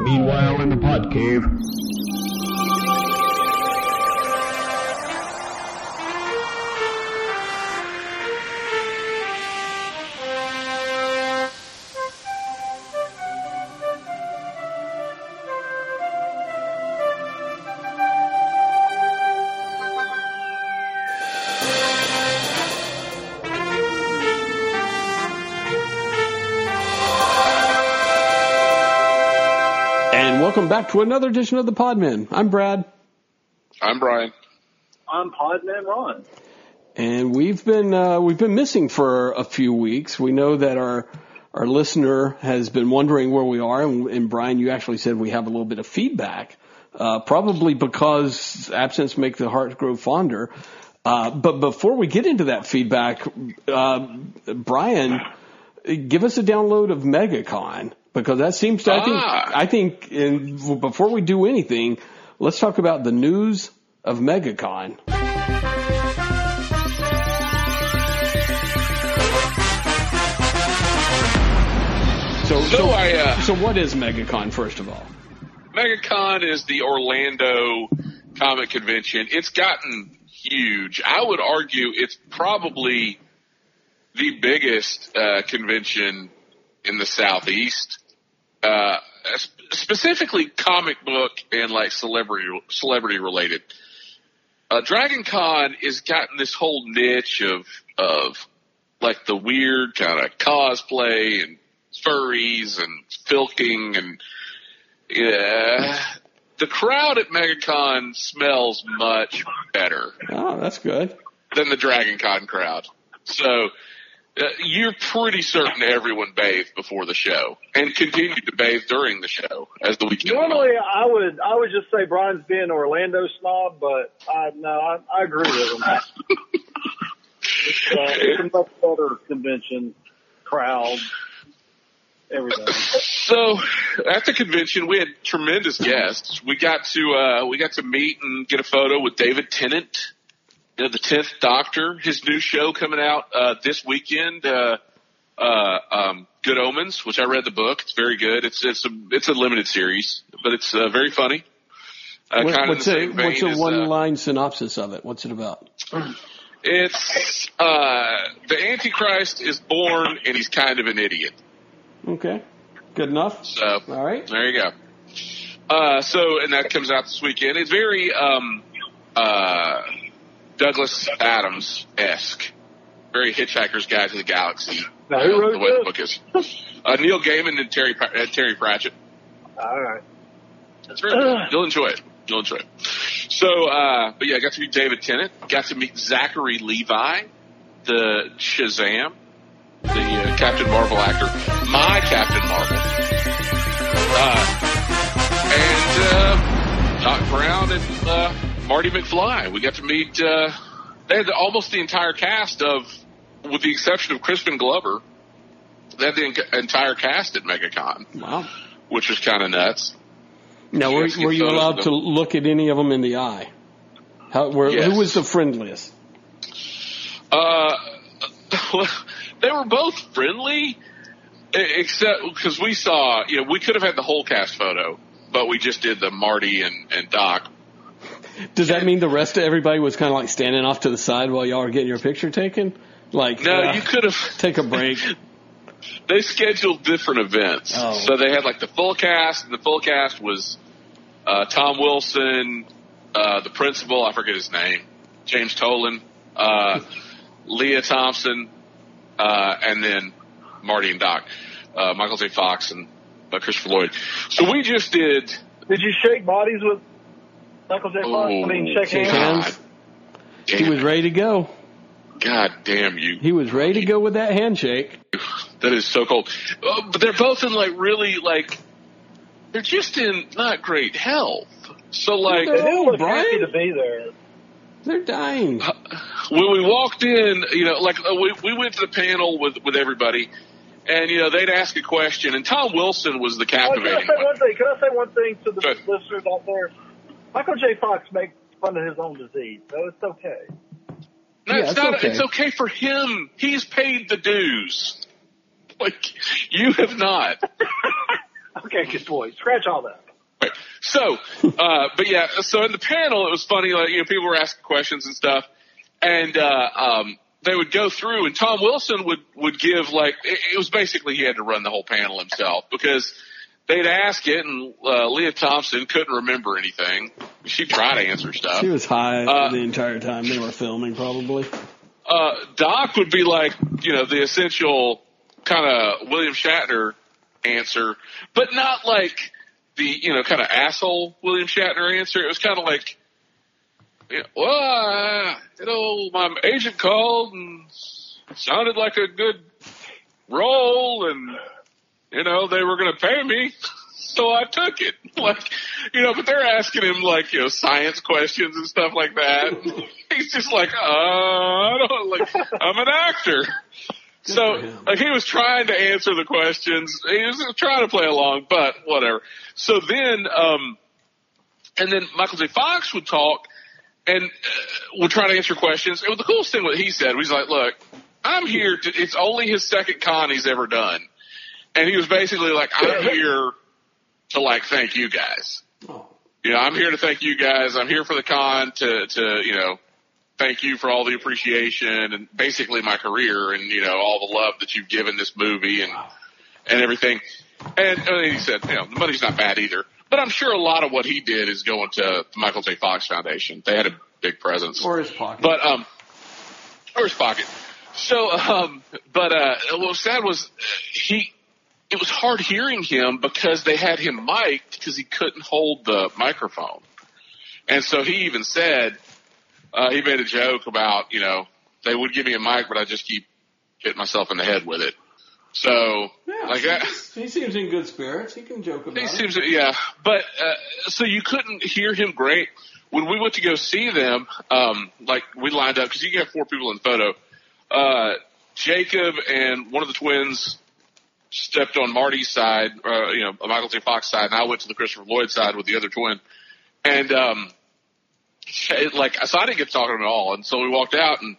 Meanwhile, in the pod cave. Welcome back to another edition of the Podman. I'm Brad, I'm Brian. I'm Podman Ron. and we've been uh, we've been missing for a few weeks. We know that our our listener has been wondering where we are, and, and Brian, you actually said we have a little bit of feedback, uh, probably because absence makes the heart grow fonder. Uh, but before we get into that feedback, uh, Brian, give us a download of MegaCon because that seems to. I think Ah. I think in, before we do anything, let's talk about the news of MegaCon. So, So I, uh, so what is MegaCon first of all? MegaCon is the Orlando Comic Convention. It's gotten huge. I would argue it's probably the biggest uh, convention in the Southeast, uh, specifically comic book and like celebrity celebrity related. Uh, Dragon Con has gotten this whole niche of of like the weird kind of cosplay and furries and filking and yeah. The crowd at MegaCon smells much better Oh, that's good. than the Dragon Con crowd. So you're pretty certain everyone bathed before the show and continued to bathe during the show as the weekend. went. Normally, I would I would just say Brian's being an Orlando snob, but I no, I, I agree with him. it's, uh, it's a much better convention, crowd, everything. So at the convention, we had tremendous guests. We got to uh, we got to meet and get a photo with David Tennant, you know, the Tenth Doctor. His new show coming out uh, this weekend. Uh, uh, um, Good Omens, which I read the book. It's very good. It's it's a it's a limited series, but it's uh, very funny. Uh, What- kind what's a what's a one uh, line synopsis of it? What's it about? It's uh, the Antichrist is born and he's kind of an idiot. Okay, good enough. So All right. There you go. Uh, so, and that comes out this weekend. It's very um, uh, Douglas Adams esque, very Hitchhiker's Guide to the Galaxy. Now, who uh, wrote the way the book this? is. Uh, Neil Gaiman and Terry uh, Terry Pratchett. All right. That's very good. You'll enjoy it. You'll enjoy it. So, uh, but yeah, I got to meet David Tennant. Got to meet Zachary Levi, the Shazam, the uh, Captain Marvel actor, my Captain Marvel, uh, and uh, Doc Brown and uh, Marty McFly. We got to meet. Uh, they had almost the entire cast of, with the exception of Crispin Glover. They had the en- entire cast at MegaCon, Wow. which was kind of nuts. Now, were, were you allowed to look at any of them in the eye? How, were, Yes. Who was the friendliest? Uh, they were both friendly, except because we saw, you know, we could have had the whole cast photo, but we just did the Marty and, and Doc. Does that mean the rest of everybody was kind of like standing off to the side while y'all were getting your picture taken? Like, No, uh, you could have. take a break. They scheduled different events, Oh. so they had like the full cast, and the full cast was uh, Tom Wilson, uh, the principal, I forget his name, James Tolkan, uh, Lea Thompson, uh, and then Marty and Doc, uh, Michael J. Fox and uh, Christopher Lloyd. So we just did. Did you shake bodies with Michael J. Fox? I mean, shake Shake hands. hands. He was ready to go. God damn you! He was ready to go with that handshake. That is so cold. Uh, but they're both in like really like they're just in not great health. So like They do look Brian? happy to be there. They're dying. when we walked in, you know, like uh, we we went to the panel with with everybody, and you know they'd ask a question, and Tom Wilson was the Oh, can I captivating say one. one thing? Can I say one thing to the Go listeners out there? Michael J. Fox makes fun of his own disease, so it's okay. No, Yeah, it's it's not. okay. It's okay for him. He's paid the dues. Like you have not. Okay, good boy. Scratch all that. Right. So, uh, but yeah, so in the panel, it was funny, like, you know, people were asking questions and stuff, and, uh, um, they would go through and Tom Wilson would, would give like, it, it was basically he had to run the whole panel himself because they'd ask it and, uh, Lea Thompson couldn't remember anything. She tried to answer stuff. She was high Uh, the entire time they were filming, probably. uh, Doc would be like, you know, the essential kind of William Shatner answer, but not like the, you know, kind of asshole William Shatner answer. It was kind of like, you know, well, uh, you know, my agent called and sounded like a good role and, you know, they were going to pay me. So I took it. Like, you know, but they're asking him like, you know, science questions and stuff like that. He's just like, uh, I don't like, I'm an actor. So, like, he was trying to answer the questions. He was trying to play along, but whatever. So then, um, and then Michael J. Fox would talk and uh, would try to answer questions. And the coolest thing what he said was like, look, I'm here to, it's only his second con he's ever done. And he was basically like, I'm here to like thank you guys. Oh. You know, I'm here to thank you guys. I'm here for the con to, to, you know, thank you for all the appreciation and basically my career and, you know, all the love that you've given this movie and, and everything. And, and he said, you know, the money's not bad either. But I'm sure a lot of what he did is going to the Michael J. Fox Foundation. They had a big presence. Or his pocket. But um, or his pocket. So um, but uh, what was sad was he. It was hard hearing him because they had him mic'd because he couldn't hold the microphone, and so he even said uh, he made a joke about you know they would give me a mic, but I just keep hitting myself in the head with it. So yeah, like that. he seems in good spirits. He can joke about He it. seems, yeah, but uh, so you couldn't hear him great when we went to go see them. Um, like we lined up because you can have four people in the photo. Uh, Jacob and one of the twins stepped on Marty's side, uh, you know, Michael J. Fox side, and I went to the Christopher Lloyd side with the other twin. And um, it, like, so I didn't get to talk to him at all. And so we walked out, and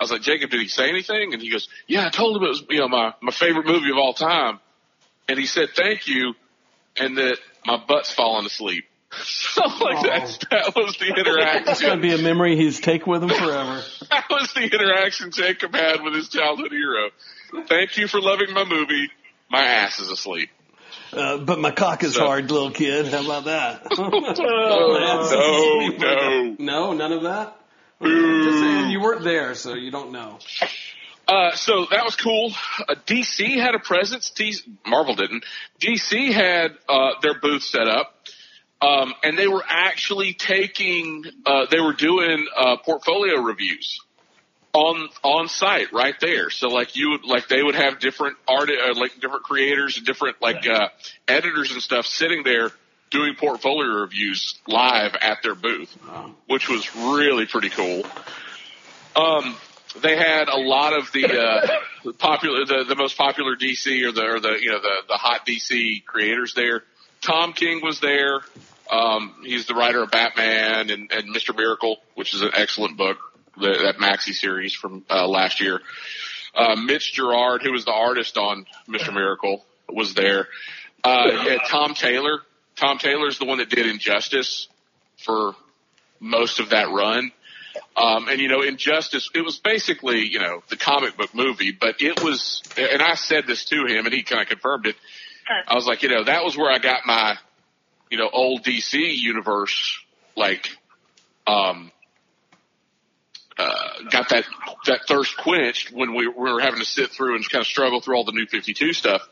I was like, Jacob, did he say anything? And he goes, Yeah, I told him it was, you know, my my favorite movie of all time. And he said, Thank you, and that my butt's falling asleep. So like Aw. that's that was the interaction. That's going to be a memory he's take with him forever. that was the interaction Jacob had with his childhood hero. Thank you for loving my movie. My ass is asleep. Uh, but my cock is So- hard, little kid. How about that? Oh, no, no. no, none of that. Just saying, you weren't there, so you don't know. Uh, so that was cool. Uh, DC had a presence. D- Marvel didn't. DC had uh, their booth set up, um, and they were actually taking. Uh, they were doing uh, portfolio reviews on on site right there. So like you would like they would have different art uh, like different creators and different like uh, editors and stuff sitting there doing portfolio reviews live at their booth, which was really pretty cool. Um, they had a lot of the uh, popular, the, the most popular DC or the or the you know the the hot DC creators there. Tom King was there. Um, he's the writer of Batman and, and Mr. Miracle, which is an excellent book, the, that Maxi series from uh, last year. Uh, Mitch Gerads, who was the artist on Mr. Miracle, was there. Uh, had Tom Taylor. Tom Taylor's the one that did Injustice for most of that run. Um, and you know, Injustice, it was basically, you know, the comic book movie, but it was, and I said this to him and he kind of confirmed it. I was like, you know, that was where I got my, you know, old DC universe, like, um, uh, got that, that thirst quenched when we, we were having to sit through and kind of struggle through all the new 52 stuff.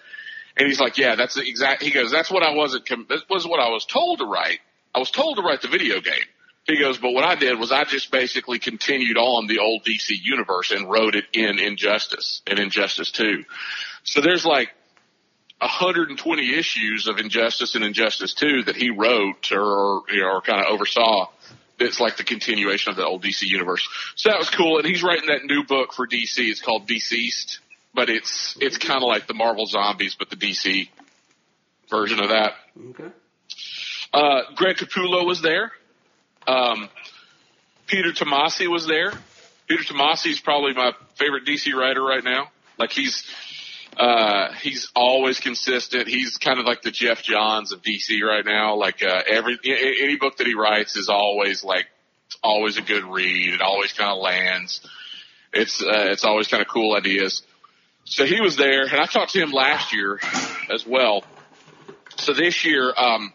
And he's like, yeah, that's the exact, he goes, that's what I wasn't, com- that was what I was told to write. I was told to write the video game. He goes, but what I did was I just basically continued on the old DC universe and wrote it in Injustice and Injustice 2. So there's like 120 issues of Injustice and Injustice 2 that he wrote or, you know, or kind of oversaw. It's like the continuation of the old DC universe. So that was cool. And he's writing that new book for DC. It's called Deceased, but it's, it's kind of like the Marvel Zombies, but the DC version of that. Okay. Uh, Greg Capullo was there. Um, Peter Tomasi was there. Peter Tomasi is probably my favorite DC writer right now. Like he's Uh, he's always consistent. He's kind of like the Geoff Johns of DC right now. Like uh, every any book that he writes is always like always a good read. It always kind of lands. It's uh, it's always kind of cool ideas. So he was there, and I talked to him last year as well. So this year, um,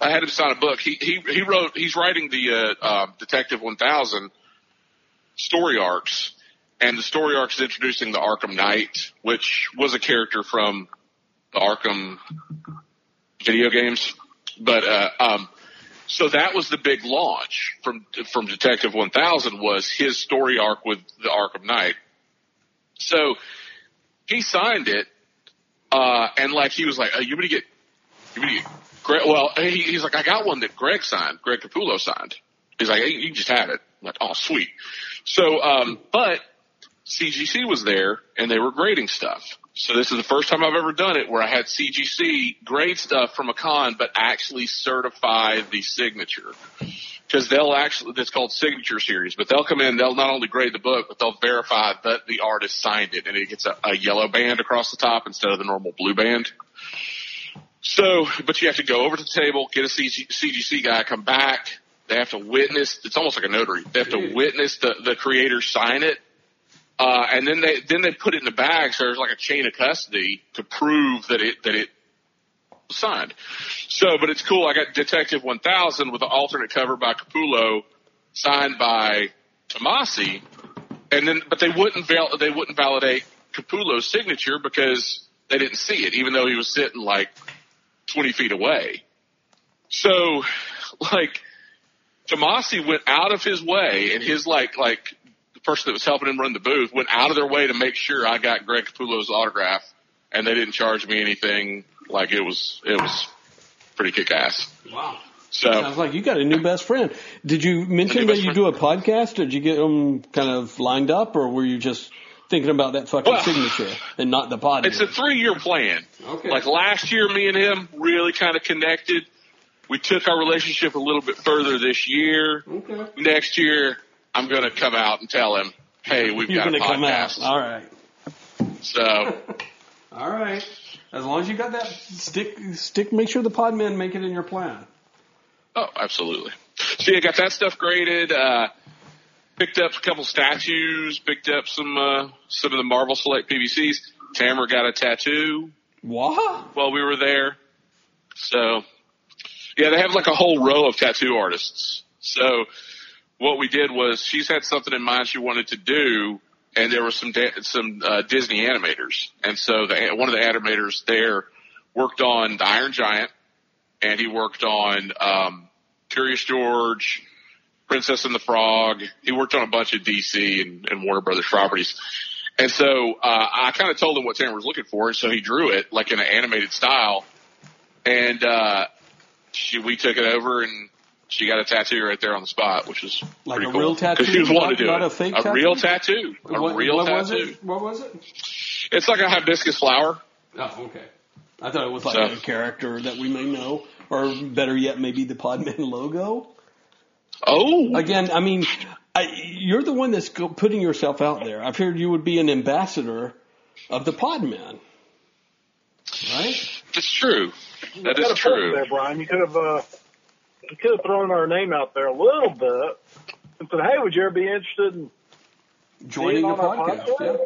I had him sign a book. He he he wrote. He's writing the uh, uh, Detective 1000 story arcs, and the story arc is introducing the Arkham Knight, which was a character from the Arkham video games. But uh, um, so that was the big launch from from Detective 1000 was his story arc with the Arkham Knight. So he signed it, uh, and like he was like, oh, "You gonna get, you gonna get." Greg, well, he, he's like, "I got one that Greg signed. Greg Capullo signed." He's like, hey, "You just have it." I'm like, "Oh, sweet." So, um, but CGC was there and they were grading stuff. So this is the first time I've ever done it where I had CGC grade stuff from a con, but actually certify the signature. Cause they'll actually, it's called signature series, but they'll come in, they'll not only grade the book, but they'll verify that the artist signed it and it gets a, a yellow band across the top instead of the normal blue band. So, but you have to go over to the table, get a CG, CGC guy, come back. They have to witness, it's almost like a notary. They have to witness the, the creator sign it uh, and then they then they put it in the bag, so there's like a chain of custody to prove that it that it signed. So, but it's cool. I got Detective 1000 with an alternate cover by Capullo, signed by Tomasi, and then but they wouldn't val- they wouldn't validate Capullo's signature because they didn't see it, even though he was sitting like 20 feet away. So, like. Tomasi went out of his way and his like like person that was helping him run the booth went out of their way to make sure I got Greg Capullo's autograph, and they didn't charge me anything. Like it was, it was pretty kick ass. Wow. So Sounds like you got a new best friend. Did you mention that you friend. do a podcast? Did you get them kind of lined up, or were you just thinking about that fucking Well, signature and not the podcast? it's a three year plan. Okay. Like last year, me and him really kind of connected. We took our relationship a little bit further this year. okay. Next year, I'm going to come out and tell him, "Hey, we've You're got a gonna come out. podcast." All right. So All right. As long as you got that stick, stick. Make sure the pod men make it in your plan. Oh, absolutely. So yeah, got that stuff graded. Uh, picked up a couple statues. Picked up some uh, some of the Marvel Select PVCs. Tamara got a tattoo What? while we were there. So yeah, they have like a whole row of tattoo artists. So what we did was she's had something in mind she wanted to do, and there were some some uh, Disney animators, and so the, one of the animators there worked on the Iron Giant, and he worked on um, Curious George, Princess and the Frog. He worked on a bunch of DC and, and Warner Brothers properties. And so uh, I kind of told him what Tanner was looking for, and so he drew it like in an animated style. And uh, she, we took it over, and she got a tattoo right there on the spot, which was Like pretty a cool. real tattoo, Because she was wanting to do not- it. a fake a tattoo? real tattoo. A what, real what was tattoo. it? What was it? It's like a hibiscus flower. Oh, okay. I thought it was like So- a character that we may know, or better yet, maybe the Podman logo. Oh, Again, I mean, I, you're the one that's putting yourself out there. I've heard you would be an ambassador of the Podman, right? it's true. That You is got a point true. there, Brian. You could have uh, you could have thrown our name out there a little bit and said, "Hey, would you ever be interested in Joining being the on our podcast. Yeah.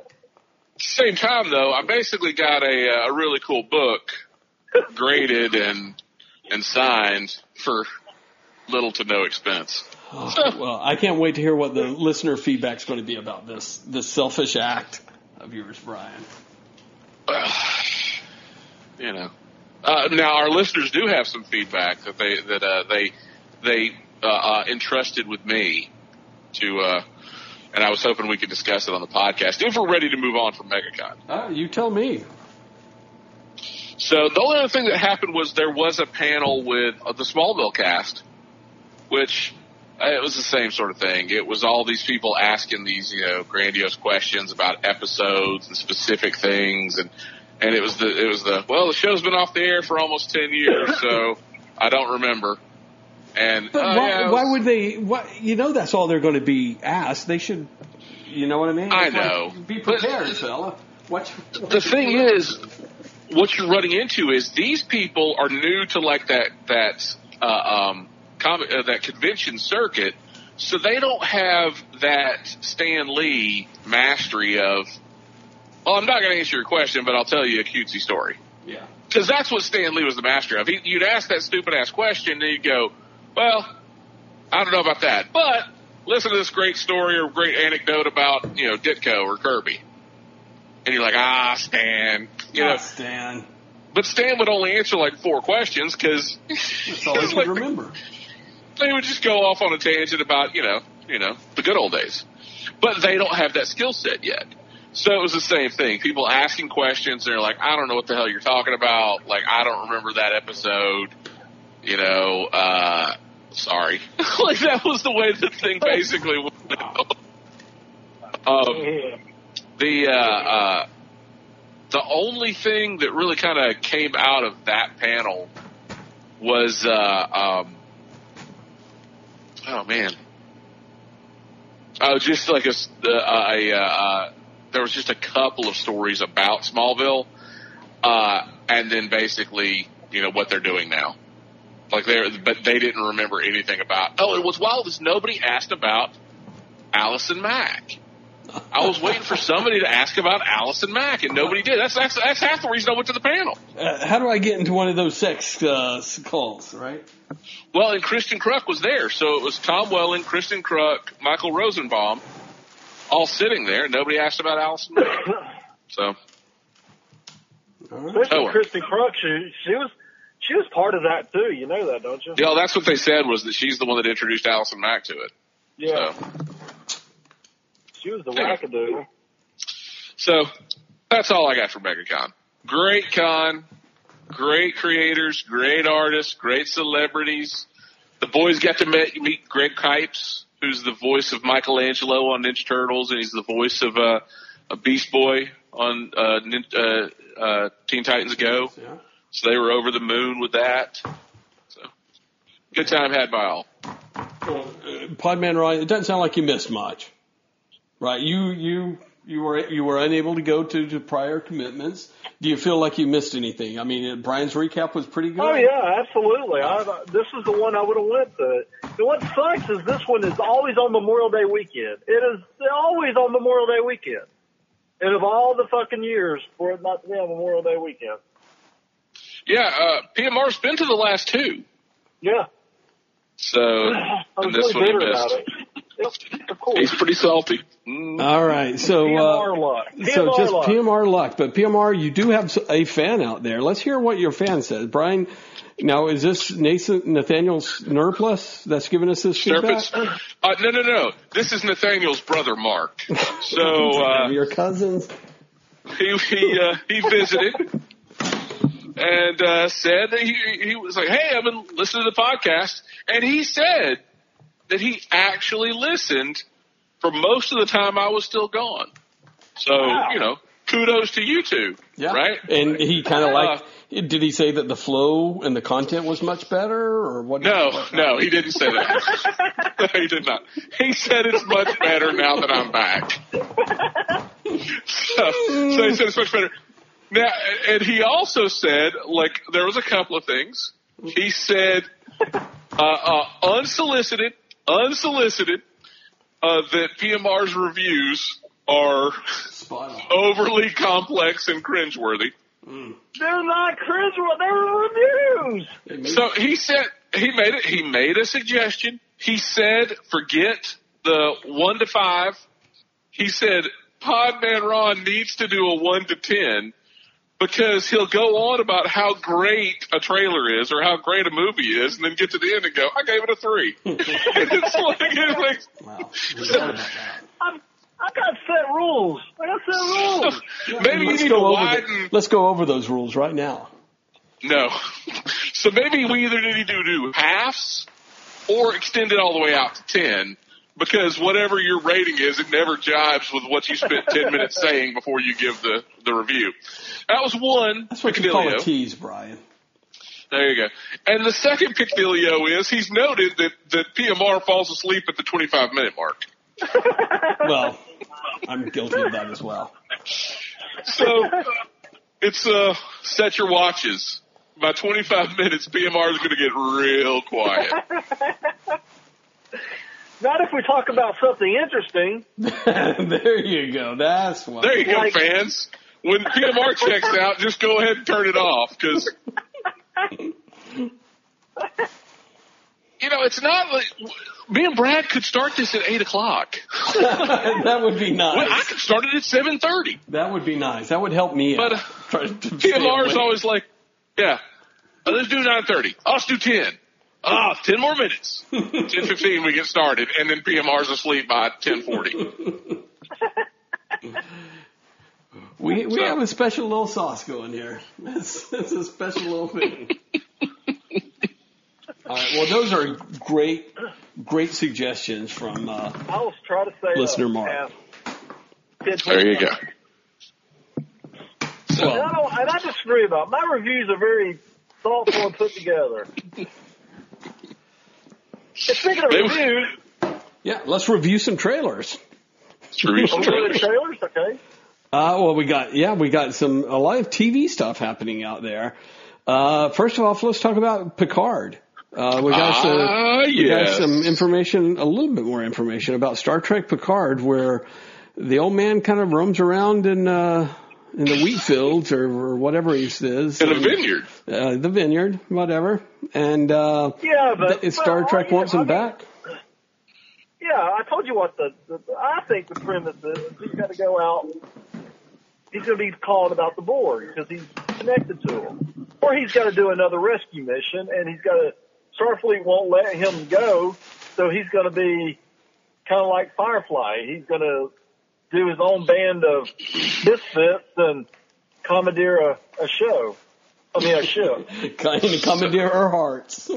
Same time though, I basically got a uh, a really cool book graded and and signed for little to no expense. Oh, well, I can't wait to hear what the listener feedback's going to be about this this selfish act of yours, Brian. you know. Uh, now our listeners do have some feedback that they that uh, they they uh, uh, entrusted with me to, uh, and I was hoping we could discuss it on the podcast if we're ready to move on from MegaCon. Uh, you tell me. So the only other thing that happened was there was a panel with uh, the Smallville cast, which it was the same sort of thing. It was all these people asking these, you know, grandiose questions about episodes and specific things, and and it was the it was the well, the show's been off the air for almost ten years, so I don't remember. And But uh, why, yeah, it why would they? Why, you know, that's all they're going to be asked. They should, you know what I mean? I like, know. be But- prepared, fella. What? the thing is, what you're running into is these people are new to like that that uh, um, com- uh, that convention circuit, so they don't have that Stan Lee mastery of. Well, I'm not going to answer your question, but I'll tell you a cutesy story Yeah. because that's what Stan Lee was the master of. He, you'd ask that stupid ass question, and you'd go, "Well, I don't know about that," but listen to this great story or great anecdote about you know Ditko or Kirby, and you're like, "Ah, Stan," you know. Ah, Stan. But Stan would only answer like four questions because That's all I can remember. they would just go off on a tangent about you know you know the good old days. But they don't have that skill set yet. So it was the same thing. People asking questions, they're like, I don't know what the hell you're talking about. Like, I don't remember that episode. You know, uh, sorry. like that was the way the thing basically went. Um, the, uh, uh, the only thing that really kind of came out of that panel was, uh, um, oh man. Oh, just like a, uh, a, uh, uh, there was just a couple of stories about Smallville, uh, and then basically, you know, what they're doing now. Like they're, but they didn't remember anything about. Oh, and what's wild is nobody asked about Allison Mack. I was waiting for somebody to ask about Allison Mack, and nobody did. That's that's that's half the reason I went to the panel. Uh, how do I get into one of those sex uh, calls? Right. Well, and Kristin Kreuk was there, so it was Tom Welling, Kristin Kreuk, Michael Rosenbaum, all sitting there. Nobody asked about Allison Mack. So All right. Especially Oh. Kristin Kreuk, she, she was she was part of that too. You know that, don't you? yeah, that's what they said was that she's the one that introduced Allison Mack to it. Yeah, So, she was the Yeah. wackadoo. so that's all I got for MegaCon. Great con, great creators, great artists, great celebrities. The boys got to meet, meet Greg Cipes, who's the voice of Michelangelo on Ninja Turtles, and he's the voice of uh, a Beast Boy on uh, Nin- uh, uh, Teen Titans Go. Yeah. So they were over the moon with that. So good time had by all. Well, uh, Podman Ryan, it doesn't sound like you missed much, right? You you you were you were unable to go to, to prior commitments. Do you feel like you missed anything? I mean, uh, Brian's recap was pretty good. Oh yeah, absolutely. I, this is the one I would have went to. And what sucks is this one is always on Memorial Day weekend. It is always on Memorial Day weekend. And of all the fucking years for it not to be on Memorial Day weekend. Yeah, uh, PMR's been to the last two. Yeah. So and this really one he bitter about missed. It. Of course. He's pretty salty. Mm. All right, so PMR uh, luck. so just luck. PMR luck, but PMR, you do have a fan out there. Let's hear what your fan says, Brian. Now, is this Nathan Nathaniel Nurplus that's giving us this feedback? Uh, no, no, no. This is Nathaniel's brother, Mark. So uh, your cousins. he he uh, he visited and uh, said that he he was like, "Hey, I've been listening to the podcast," and he said that he actually listened for most of the time I was still gone. So Wow. you know, kudos to you two, Yeah. right? And he kind of Uh, like, did he say that the flow and the content was much better or what? No, no, he didn't say that. no, he did not. He said it's much better now that I'm back. so, so he said it's much better. Now, and he also said, like, there was a couple of things. He said, uh, uh, unsolicited, unsolicited, uh, that PMR's reviews are overly complex and cringeworthy. They're not cringe. They're reviews. It may- So he said he made it. He made a suggestion. He said, "Forget the one to five. He said, "Podman Ron needs to do a one to ten because he'll go on about how great a trailer is or how great a movie is, and then get to the end and go, I gave it a three. it's like, it's like wow. We thought about that. I'm, I got set rules. I got set rules. maybe you Let's need to widen. the, let's go over those rules right now. No. So maybe we either need to do halves or extend it all the way out to 10 because whatever your rating is, it never jives with what you spent 10 minutes saying before you give the, the review. That was one That's what you call a tease, Brian. There you go. And the second Picadillo is he's noted that, that PMR falls asleep at the 25 minute mark. Well, I'm guilty of that as well. So it's uh set your watches. By 25 minutes, PMR is going to get real quiet. Not if we talk about something interesting. there you go. That's why. There you go, Like- fans. When PMR checks out, just go ahead and turn it off because you know it's not like me and Brad could start this at eight o'clock. that would be Well, I could start it at seven thirty. That would be nice. That would help me But, out. uh, Try to PMR is always like, yeah, let's do nine thirty. Let's do ten. Ah, 10 more minutes. 10.15 we get started, and then PMR's asleep by 10.40. We we So- have a special little sauce going here. It's, it's a special little thing. All right. Well, those are great, great suggestions from. Uh, I'll try to say Listener uh, Mark. There you go. And I, don't, and I disagree about my reviews are very thoughtful and put together. And speaking of They- reviews, yeah, let's review some trailers. Let's review some are we doing trailers. trailers? Okay. Uh, well, we got yeah, we got some a lot of TV stuff happening out there. Uh, first of all, let's talk about Picard. Uh, we got some, Ah, we got some information, a little bit more information about Star Trek Picard, where the old man kind of roams around and uh, in the wheat fields or, or whatever he says, In a vineyard. uh, the vineyard, whatever, and uh, Yeah, but th- Star well, Trek yeah, wants I him mean, back. Yeah, I told you what the, the I think the premise is. He's got to go out. He's going to be called about the board because he's connected to them, or he's got to do another rescue mission, and he's got to. Starfleet won't let him go, so he's going to be kind of like Firefly. He's going to do his own band of misfits and commandeer a, a show. I mean, a ship. Kind of commandeer our hearts.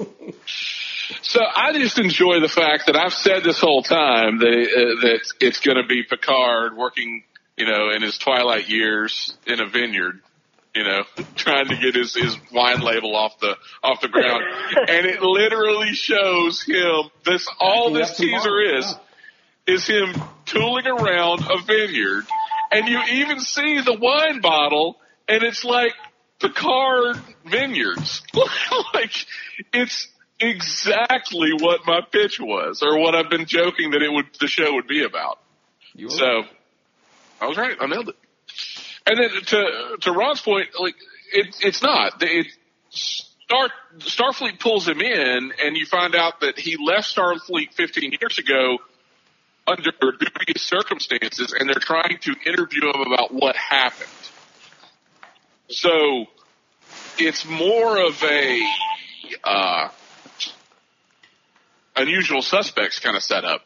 So I just enjoy the fact that I've said this whole time that uh, that it's going to be Picard working, you know, in his twilight years in a vineyard, you know, trying to get his his wine label off the off the ground, and it literally shows him this all this teaser bottles, is is him tooling around a vineyard, and you even see the wine bottle, and it's like Picard Vineyards. like it's exactly what my pitch was, or what I've been joking that it would the show would be about. So I was right. I nailed it. And then to to Ron's point, like it, it's not. It Star Starfleet pulls him in, and you find out that he left Starfleet 15 years ago under dubious circumstances, and they're trying to interview him about what happened. So it's more of a uh, unusual suspects kind of setup,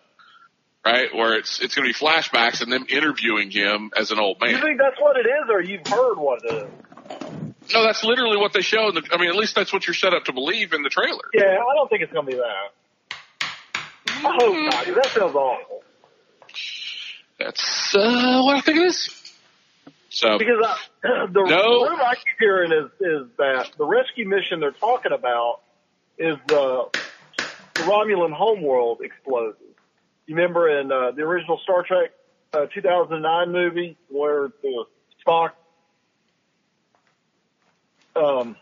right? Where it's it's going to be flashbacks and them interviewing him as an old man. You think that's what it is, or you've heard what it is? No, that's literally what they show. In the, I mean, at least that's what you're set up to believe in the trailer. Yeah, I don't think it's going to be that. I hope not. That sounds awful. That's uh, what I think it is. So Because I, the No. rumor I keep hearing is is that the rescue mission they're talking about is the, the Romulan homeworld explodes. You remember in uh, the original Star Trek uh, 2009 movie where the Spock, um,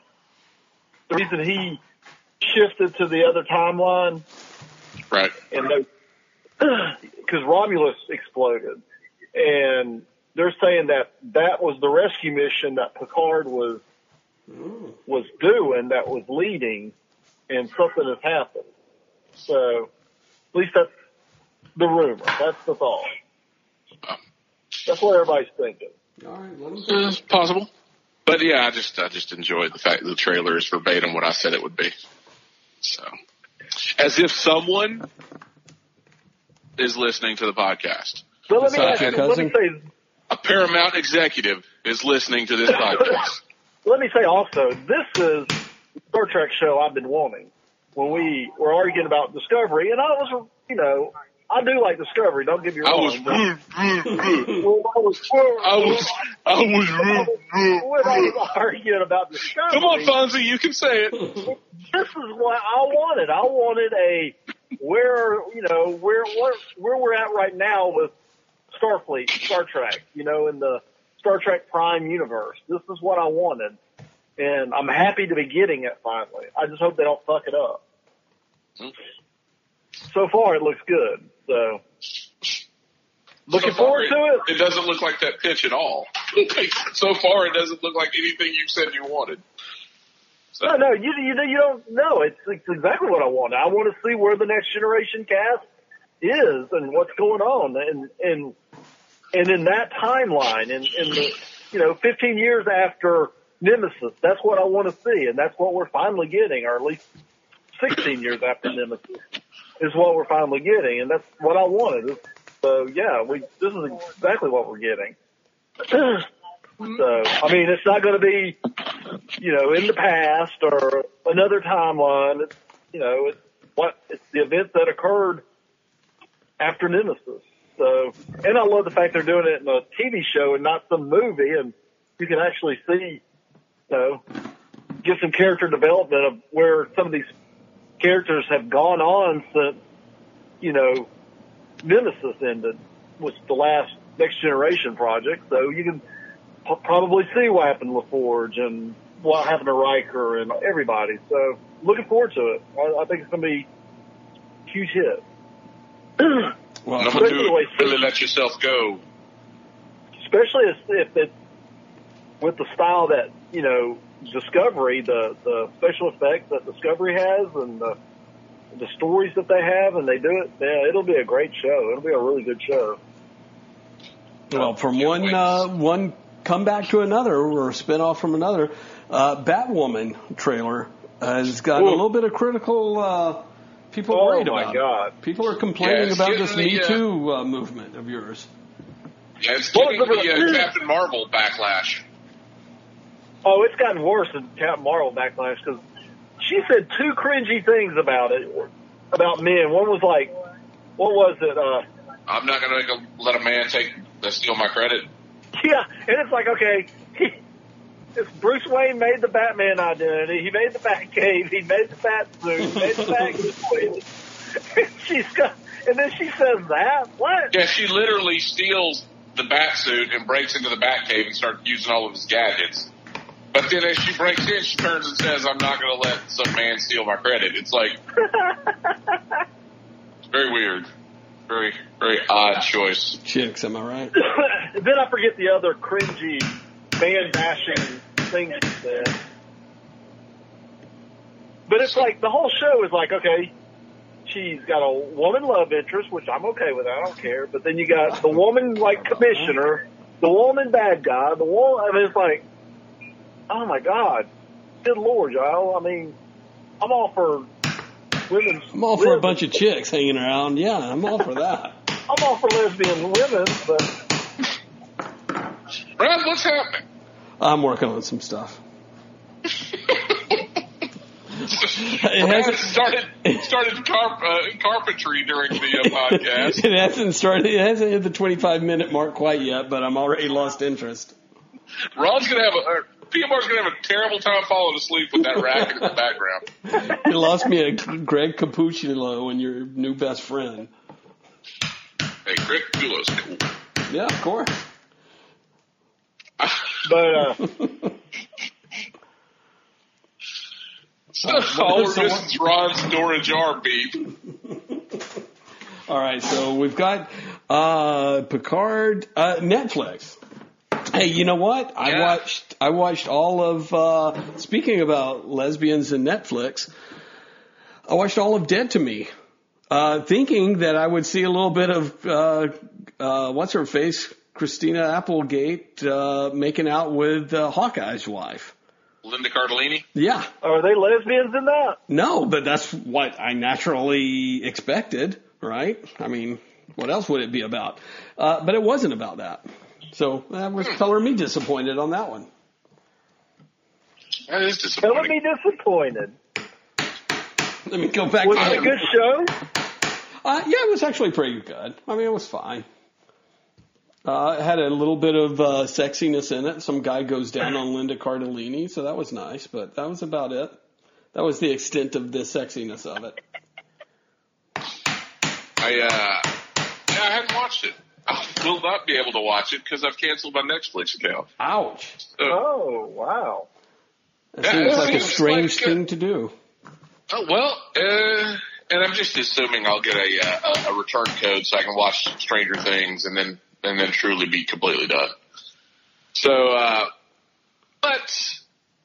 the reason he shifted to the other timeline right, and because Romulus exploded, and they're saying that that was the rescue mission that Picard was was doing, that was leading, and something has happened. So, at least that's the rumor. That's the thought. That's what everybody's thinking. All right, let him Uh, it's possible. But yeah, I just I just enjoyed the fact that the trailer is verbatim what I said it would be. So, as if someone is listening to the podcast. So let me ask you, let me say A Paramount executive is listening to this podcast. let me say also, this is the Star Trek show I've been wanting. When we were arguing about Discovery, and I was, you know, I do like Discovery. Don't get me wrong. I was, but- I Well, I was, was, I when I was. was arguing about Discovery. Come on, Fonzie, you can say it. This is what I wanted. I wanted a where you know where where where we're at right now with Starfleet, Star Trek. You know, in the Star Trek Prime universe. This is what I wanted, and I'm happy to be getting it finally. I just hope they don't fuck it up. So far, it looks good. So looking So far, forward to it. It doesn't look like that pitch at all. so far, it doesn't look like anything you said you wanted. So, No, no, you you you don't know. It's, it's exactly what I want. I want to see where the next generation cast is and what's going on, and and and in that timeline, and in, in the you know 15 years after Nemesis, that's what I want to see, and that's what we're finally getting, or at least 16 years after Nemesis is what we're finally getting, and that's what I wanted. So yeah, we this is exactly what we're getting. So, I mean, it's not going to be, you know, in the past or another timeline. It's, you know, it's what, it's the event that occurred after Nemesis. So, and I love the fact they're doing it in a TV show and not some movie and you can actually see, you know, get some character development of where some of these characters have gone on since, you know, Nemesis ended was the last Next Generation project. So you can p- probably see what happened to LaForge and what happened to Riker and everybody. So looking forward to it. I, I think it's going to be a huge hit. Well, number Especially two, the way- really let yourself go. Especially if, if it, with the style that, you know, Discovery, the, the special effects that Discovery has and the, the stories that they have and they do it, yeah, it'll be a great show. It'll be a really good show. Well, from one uh, one comeback to another, or a spinoff from another, uh, Batwoman trailer has gotten a little bit of critical. Uh, people Oh worried my. God. It. People are complaining Yeah, about this the, Me uh, Too uh, movement of yours. Yeah, it's Well, getting it's the a- uh, Captain Marvel backlash. Oh, it's gotten worse than Captain Marvel backlash because she said two cringy things about it, about men. One was like, what was it? Uh, I'm not going to let a man take steal my credit. yeah, and it's like, okay, he, it's Bruce Wayne made the Batman identity. He made the Batcave. He made the Bat suit. He made the Batsuit. She's got, and then she says that. What? Yeah, she literally steals the bat suit and breaks into the bat cave and starts using all of his gadgets. But then as she breaks in, she turns and says, I'm not going to let some man steal my credit. It's like, it's very weird. Very, very odd choice. Chicks, am I right? then I forget the other cringy, man bashing thing she said. But it's like the whole show is like, okay, she's got a woman love interest, which I'm okay with. I don't care. But then you got the woman like commissioner, the woman bad guy, the woman. I mean, it's like, oh my god, good lord, y'all. I mean, I'm all for women. I'm all for a bunch of chicks hanging around. Yeah, I'm all for that. I'm all for lesbian women, but Brad, what's happening? I'm working on some stuff. It Brad hasn't started started carp, uh, carpentry during the uh, podcast. it hasn't started. It hasn't hit the 25 minute mark quite yet, but I'm already lost interest. Ron's gonna have a uh, PMR's gonna have a terrible time falling asleep with that racket in the background. You lost me a Greg Capuchino and your new best friend. Hey, Greg Kulo's cool. Yeah, of course. but uh, So, all we're so missing is Ron's door ajar beep. All right, so we've got uh, Picard, uh, Netflix. Hey, you know what? I watched. I watched all of. Uh, speaking about lesbians and Netflix, I watched all of Dead to Me, uh, thinking that I would see a little bit of uh, uh, what's her face, Christina Applegate, uh, making out with uh, Hawkeye's wife. Linda Cardellini. Yeah, are they lesbians in that? no, but that's what I naturally expected, right? I mean, what else would it be about? Uh, but it wasn't about that. So that was coloring me disappointed on that one. That is Telling me disappointed. Let me go back Was to it a good show? Uh, yeah, it was actually pretty good. I mean, it was fine. Uh, it had a little bit of uh, sexiness in it. Some guy goes down on Linda Cardellini, so that was nice, but that was about it. That was the extent of the sexiness of it. I uh, yeah, I hadn't watched it. I will not be able to watch it because I've canceled my Netflix account. Ouch. So, Oh wow. That seems it like a strange like, uh, thing to do. oh, well, uh, and I'm just assuming I'll get a, uh, a return code so I can watch Stranger Things and then and then truly be completely done. So, uh, but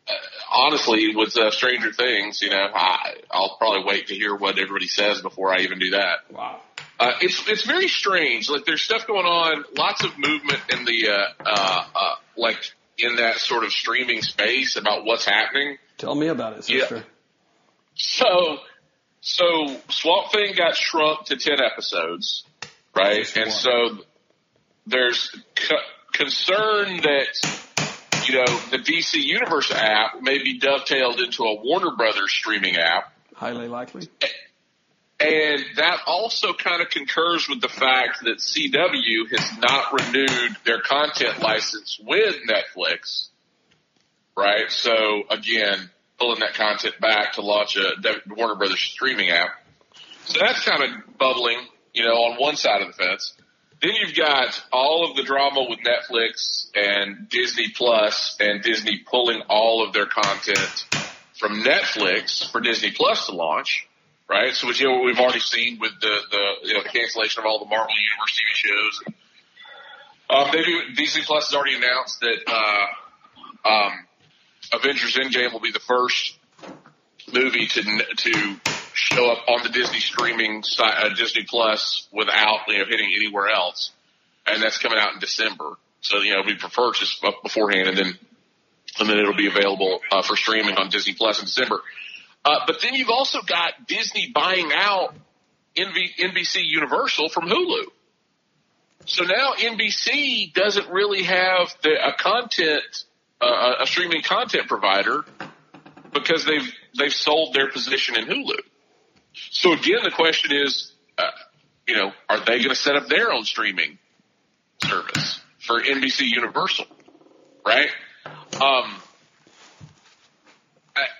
uh, honestly, with uh, Stranger Things, you know, I, I'll probably wait to hear what everybody says before I even do that. Wow. Uh, it's it's very strange. Like there's stuff going on, lots of movement in the uh, uh, uh, like in that sort of streaming space about what's happening. Tell me about it, Yeah. So, so Swamp Thing got shrunk to ten episodes, right? Just And one. so there's co- concern that you know the DC Universe app may be dovetailed into a Warner Brothers streaming app. Highly likely. And that also kind of concurs with the fact that CW has not renewed their content license with Netflix. Right? So again, pulling that content back to launch a Warner Brothers streaming app. So that's kind of bubbling, you know, on one side of the fence. Then you've got all of the drama with Netflix and Disney Plus and Disney pulling all of their content from Netflix for Disney Plus to launch right? So which you know, we've already seen with the the you know the cancellation of all the Marvel Universe TV shows. Um, they do, Disney Plus has already announced that uh, um, Avengers Endgame will be the first movie to to show up on the Disney streaming site, uh, Disney Plus without you know hitting anywhere else, and that's coming out in December. So you know we prefer just beforehand, and then and then it'll be available uh, for streaming on Disney Plus in December. Uh, but then you've also got Disney buying out NV, NBC Universal from Hulu. So now NBC doesn't really have the, a content, uh, a streaming content provider because they've they've sold their position in Hulu. So again, the question is, uh, you know, are they going to set up their own streaming service for NBC Universal? Right? Um,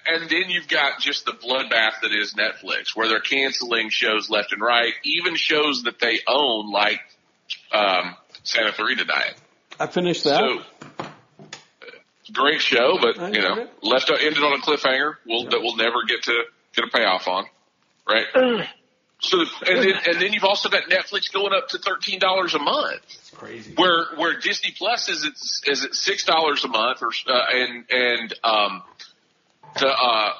and then you've got just the bloodbath that is Netflix, where they're canceling shows left and right, even shows that they own, like um, Santa Clarita Diet. I finished that. So, great show, but I you know, get it. left ended on a cliffhanger. We'll, That we'll never get to get a payoff on, right? So, and then and then you've also got Netflix going up to thirteen dollars a month It's crazy. where where Disney Plus is it's is it six dollars a month or uh, and and um the uh,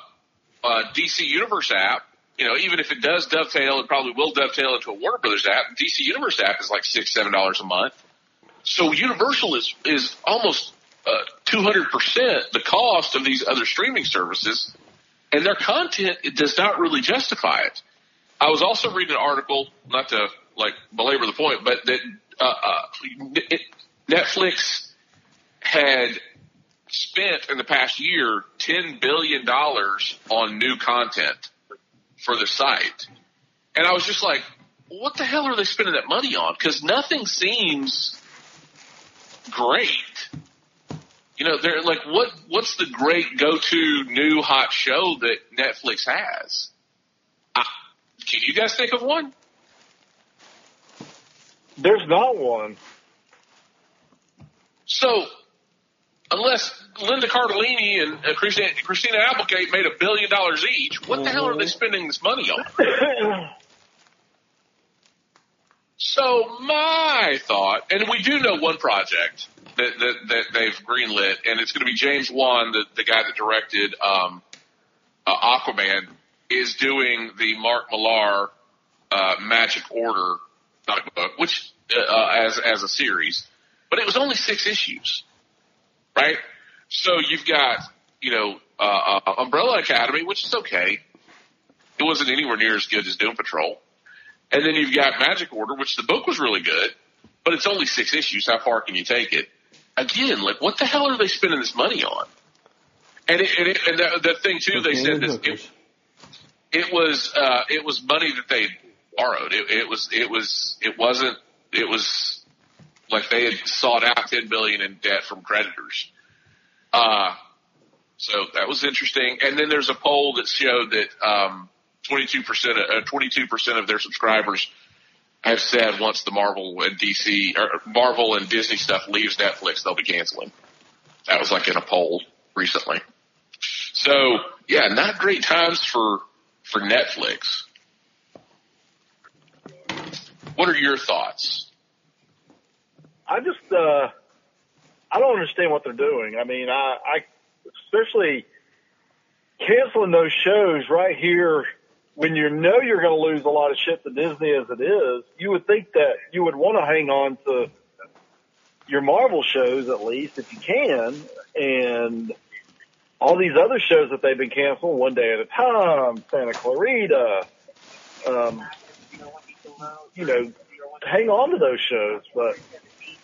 uh DC Universe app you know even if it does dovetail it probably will dovetail into a Warner Brothers app DC Universe app is like six seven dollars a month so Universal is is almost two hundred percent the cost of these other streaming services and their content it does not really justify it. I was also reading an article, not to like belabor the point, but that uh, uh, Netflix had spent in the past year ten billion dollars on new content for the site, and I was just like, "What the hell are they spending that money on?" Because nothing seems great. You know, they're like, what? What's the great go-to new hot show that Netflix has? I, can you guys think of one? There's not one. So, unless Linda Cardellini and uh, Christina, Christina Applegate made a billion dollars each, what the hell are they spending this money on? So my thought, and we do know one project that that, that they've greenlit, and it's going to be James Wan, the, the guy that directed um, uh, Aquaman, is doing the Mark Millar uh, Magic Order comic book, which uh, uh, as as a series, but it was only six issues, right? So you've got you know uh, uh, Umbrella Academy, which is okay. It wasn't anywhere near as good as Doom Patrol. And then you've got Magic Order, which the book was really good, but it's only six issues. How far can you take it? Again, like what the hell are they spending this money on? And it, and, it, and the, the thing too, they said this. It, it was uh, it was money that they borrowed. It, it was it was it wasn't it was like they had sought out ten billion in debt from creditors. Uh, so that was interesting. And then there's a poll that showed that um, 22% uh, 22% of their subscribers have said once the Marvel and DC or Marvel and Disney stuff leaves Netflix, they'll be canceling. That was like in a poll recently. So yeah, not great times for for Netflix. What are your thoughts? I just, uh, I don't understand what they're doing. I mean, I, I, especially canceling those shows right here when you know you're going to lose a lot of shit to Disney as it is, you would think that you would want to hang on to your Marvel shows at least if you can. And all these other shows that they've been canceling one day at a time, Santa Clarita, um, you know, hang on to those shows, but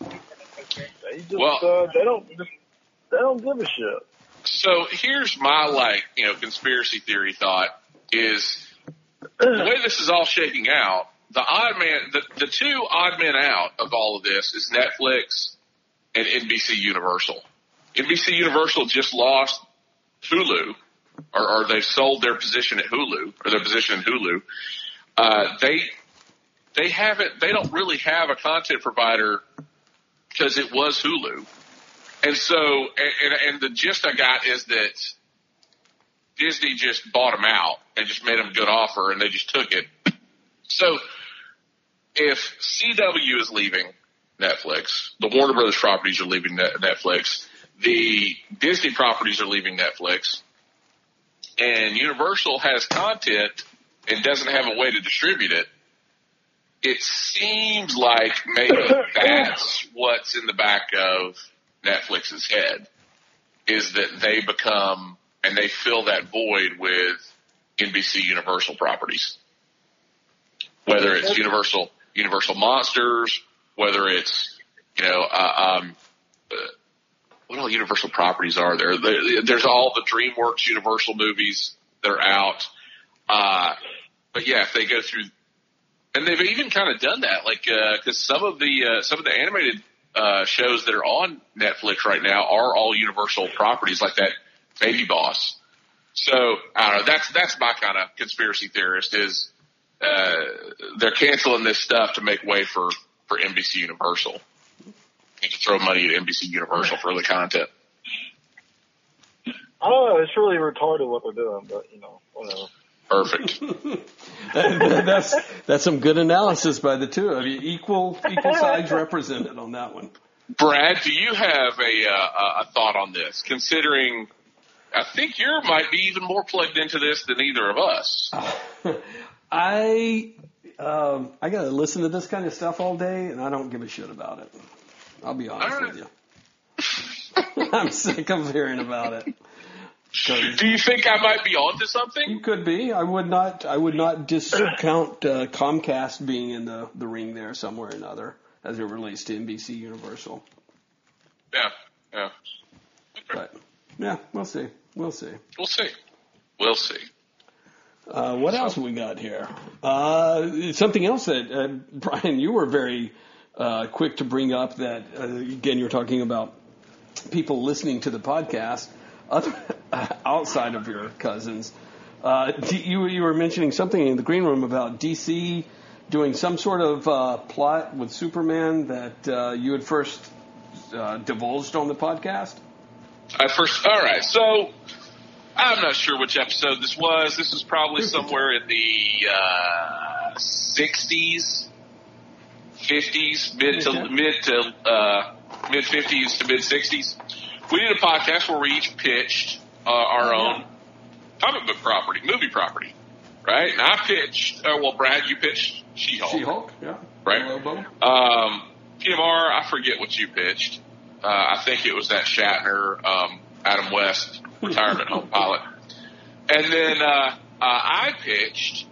they just, Well- uh, they don't, just, they don't give a shit. So here's my like, you know, conspiracy theory thought is the way this is all shaking out, the odd man, the, the two odd men out of all of this is Netflix and NBC Universal. NBC Universal just lost Hulu, or, or they sold their position at Hulu, or their position in Hulu. Uh, they, they haven't, they don't really have a content provider because it was Hulu. And so, and, and, the gist I got is that Disney just bought them out and just made them a good offer and they just took it. So if CW is leaving Netflix, the Warner Brothers properties are leaving Netflix, the Disney properties are leaving Netflix, and Universal has content and doesn't have a way to distribute it, it seems like maybe that's what's in the back of Netflix's head is that they become and they fill that void with NBC Universal properties. Whether it's Universal Universal Monsters, whether it's you know uh, um, uh, what all Universal properties are there? there? There's all the DreamWorks Universal movies that are out. Uh, but yeah, if they go through, and they've even kind of done that, like because some of the uh, some of the animated uh, shows that are on Netflix right now are all Universal properties, like that Baby Boss. So I don't know. That's that's my kind of conspiracy theorist is uh, they're canceling this stuff to make way for for NBC Universal. Need to throw money at NBC Universal for the content. I don't know. It's really retarded what they're doing, but you know, whatever. Perfect. that's that's some good analysis by the two of you. Equal equal sides represented on that one. Brad, do you have a uh, a thought on this? Considering, I think you might be even more plugged into this than either of us. I um, I gotta listen to this kind of stuff all day, and I don't give a shit about it. I'll be honest All right. with you. I'm sick of hearing about it. 'Cause Do you think I might be onto something? You could be. I would not. I would not discount uh, Comcast being in the the ring there somewhere or another as it relates to NBC Universal. Yeah, yeah. But yeah, we'll see. We'll see. We'll see. We'll see. Uh, what else we got here? Uh, something else that uh, Brian, you were very uh, quick to bring up. That uh, again, you're talking about people listening to the podcast other, outside of your cousins. Uh, you you were mentioning something in the green room about DC doing some sort of uh, plot with Superman that uh, you had first uh, divulged on the podcast. I first, all right. So I'm not sure which episode this was. This was probably somewhere in the uh, 60s, 50s, mid to mid to uh, mid 50s to mid 60s. We did a podcast where we each pitched uh, our Oh, own comic book property, movie property, right? And I pitched. Uh, well, Brad, you pitched She-Hulk, She-Hulk, yeah, right? Um, PMR, I forget what you pitched. Uh, I think it was that Shatner, um, Adam West retirement home pilot. And then, uh, uh, I pitched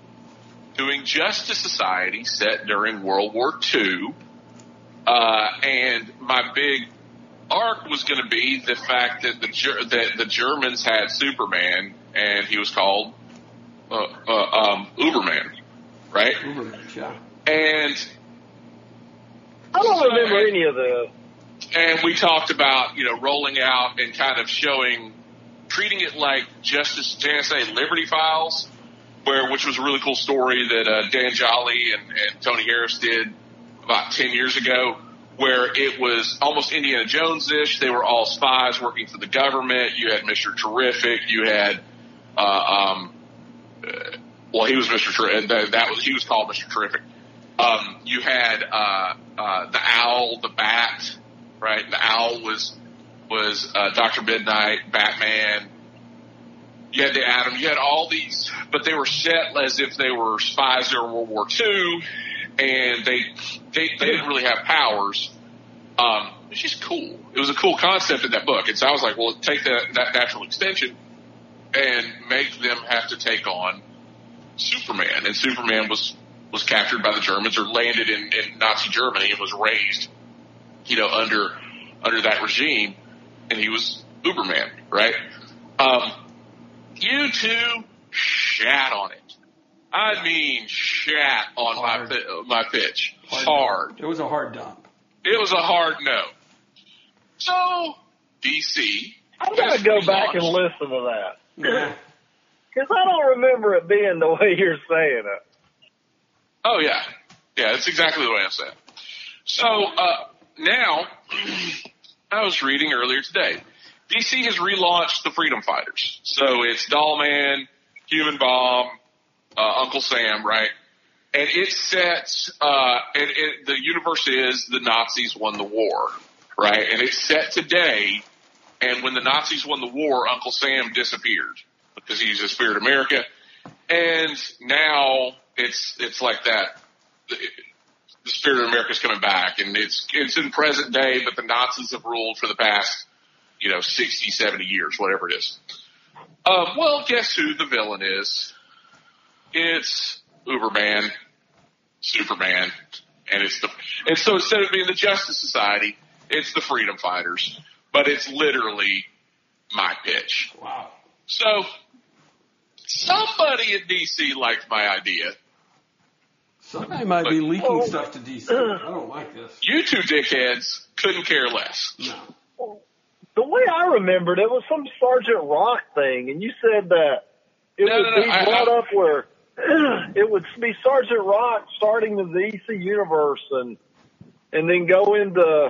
doing Justice Society set during World War II. Uh, and my big arc was going to be the fact that the, that the Germans had Superman and he was called, uh, uh, um, Uberman, right? Ubermensch, yeah. And I don't remember any of the. and we talked about you know rolling out and kind of showing treating it like justice JSA Liberty Files where which was a really cool story that uh, Dan Jolley and, and Tony Harris did about ten years ago, where it was almost Indiana Jones ish. They were all spies working for the government. You had Mister Terrific. You had uh, um, uh, well, he was Mister Terrific. That, that was he was called Mister Terrific. Um, you had uh, uh, the owl, the bat, right? The owl was was uh, Doctor Midnight, Batman. You had the Atom. You had all these, but they were set as if they were spies during World War II, and they they, they didn't really have powers. Um, it's just cool. It was a cool concept in that book, and so I was like, well, take that that natural extension and make them have to take on Superman, and Superman was was captured by the Germans or landed in, in Nazi Germany and was raised, you know, under under that regime, and he was Uberman, right? Um, you two shat on it. I mean, shat on Hard. my my pitch Hard. hard. It was a hard dump. It was a hard no. So DC. I'm gonna go back and listen to that Yeah. because I don't remember it being the way you're saying it. Oh yeah, yeah, that's exactly the way I said. it. So uh, now, I was reading earlier today. DC has relaunched the Freedom Fighters. So it's Dollman, Human Bomb, uh, Uncle Sam, right? And it sets, uh, and it, the universe is the Nazis won the war, right? And it's set today. And when the Nazis won the war, Uncle Sam disappeared because he's a spirit of America. And now it's, it's like that. The, the spirit of America is coming back and it's, it's in present day, but the Nazis have ruled for the past, you know, 60, 70 years, whatever it is. Um, well, guess who the villain is? It's Uberman, Superman, and it's the, and so instead of being the Justice Society, it's the Freedom Fighters, but it's literally my pitch. Wow. So somebody at DC liked my idea. Somebody might be leaking Oh. stuff to DC. I don't like this. You two dickheads couldn't care less. No. The way I remembered it was some Sergeant Rock thing, and you said that it No, would no, no, be I- brought I- up where it would be Sergeant Rock starting the DC universe and and then go into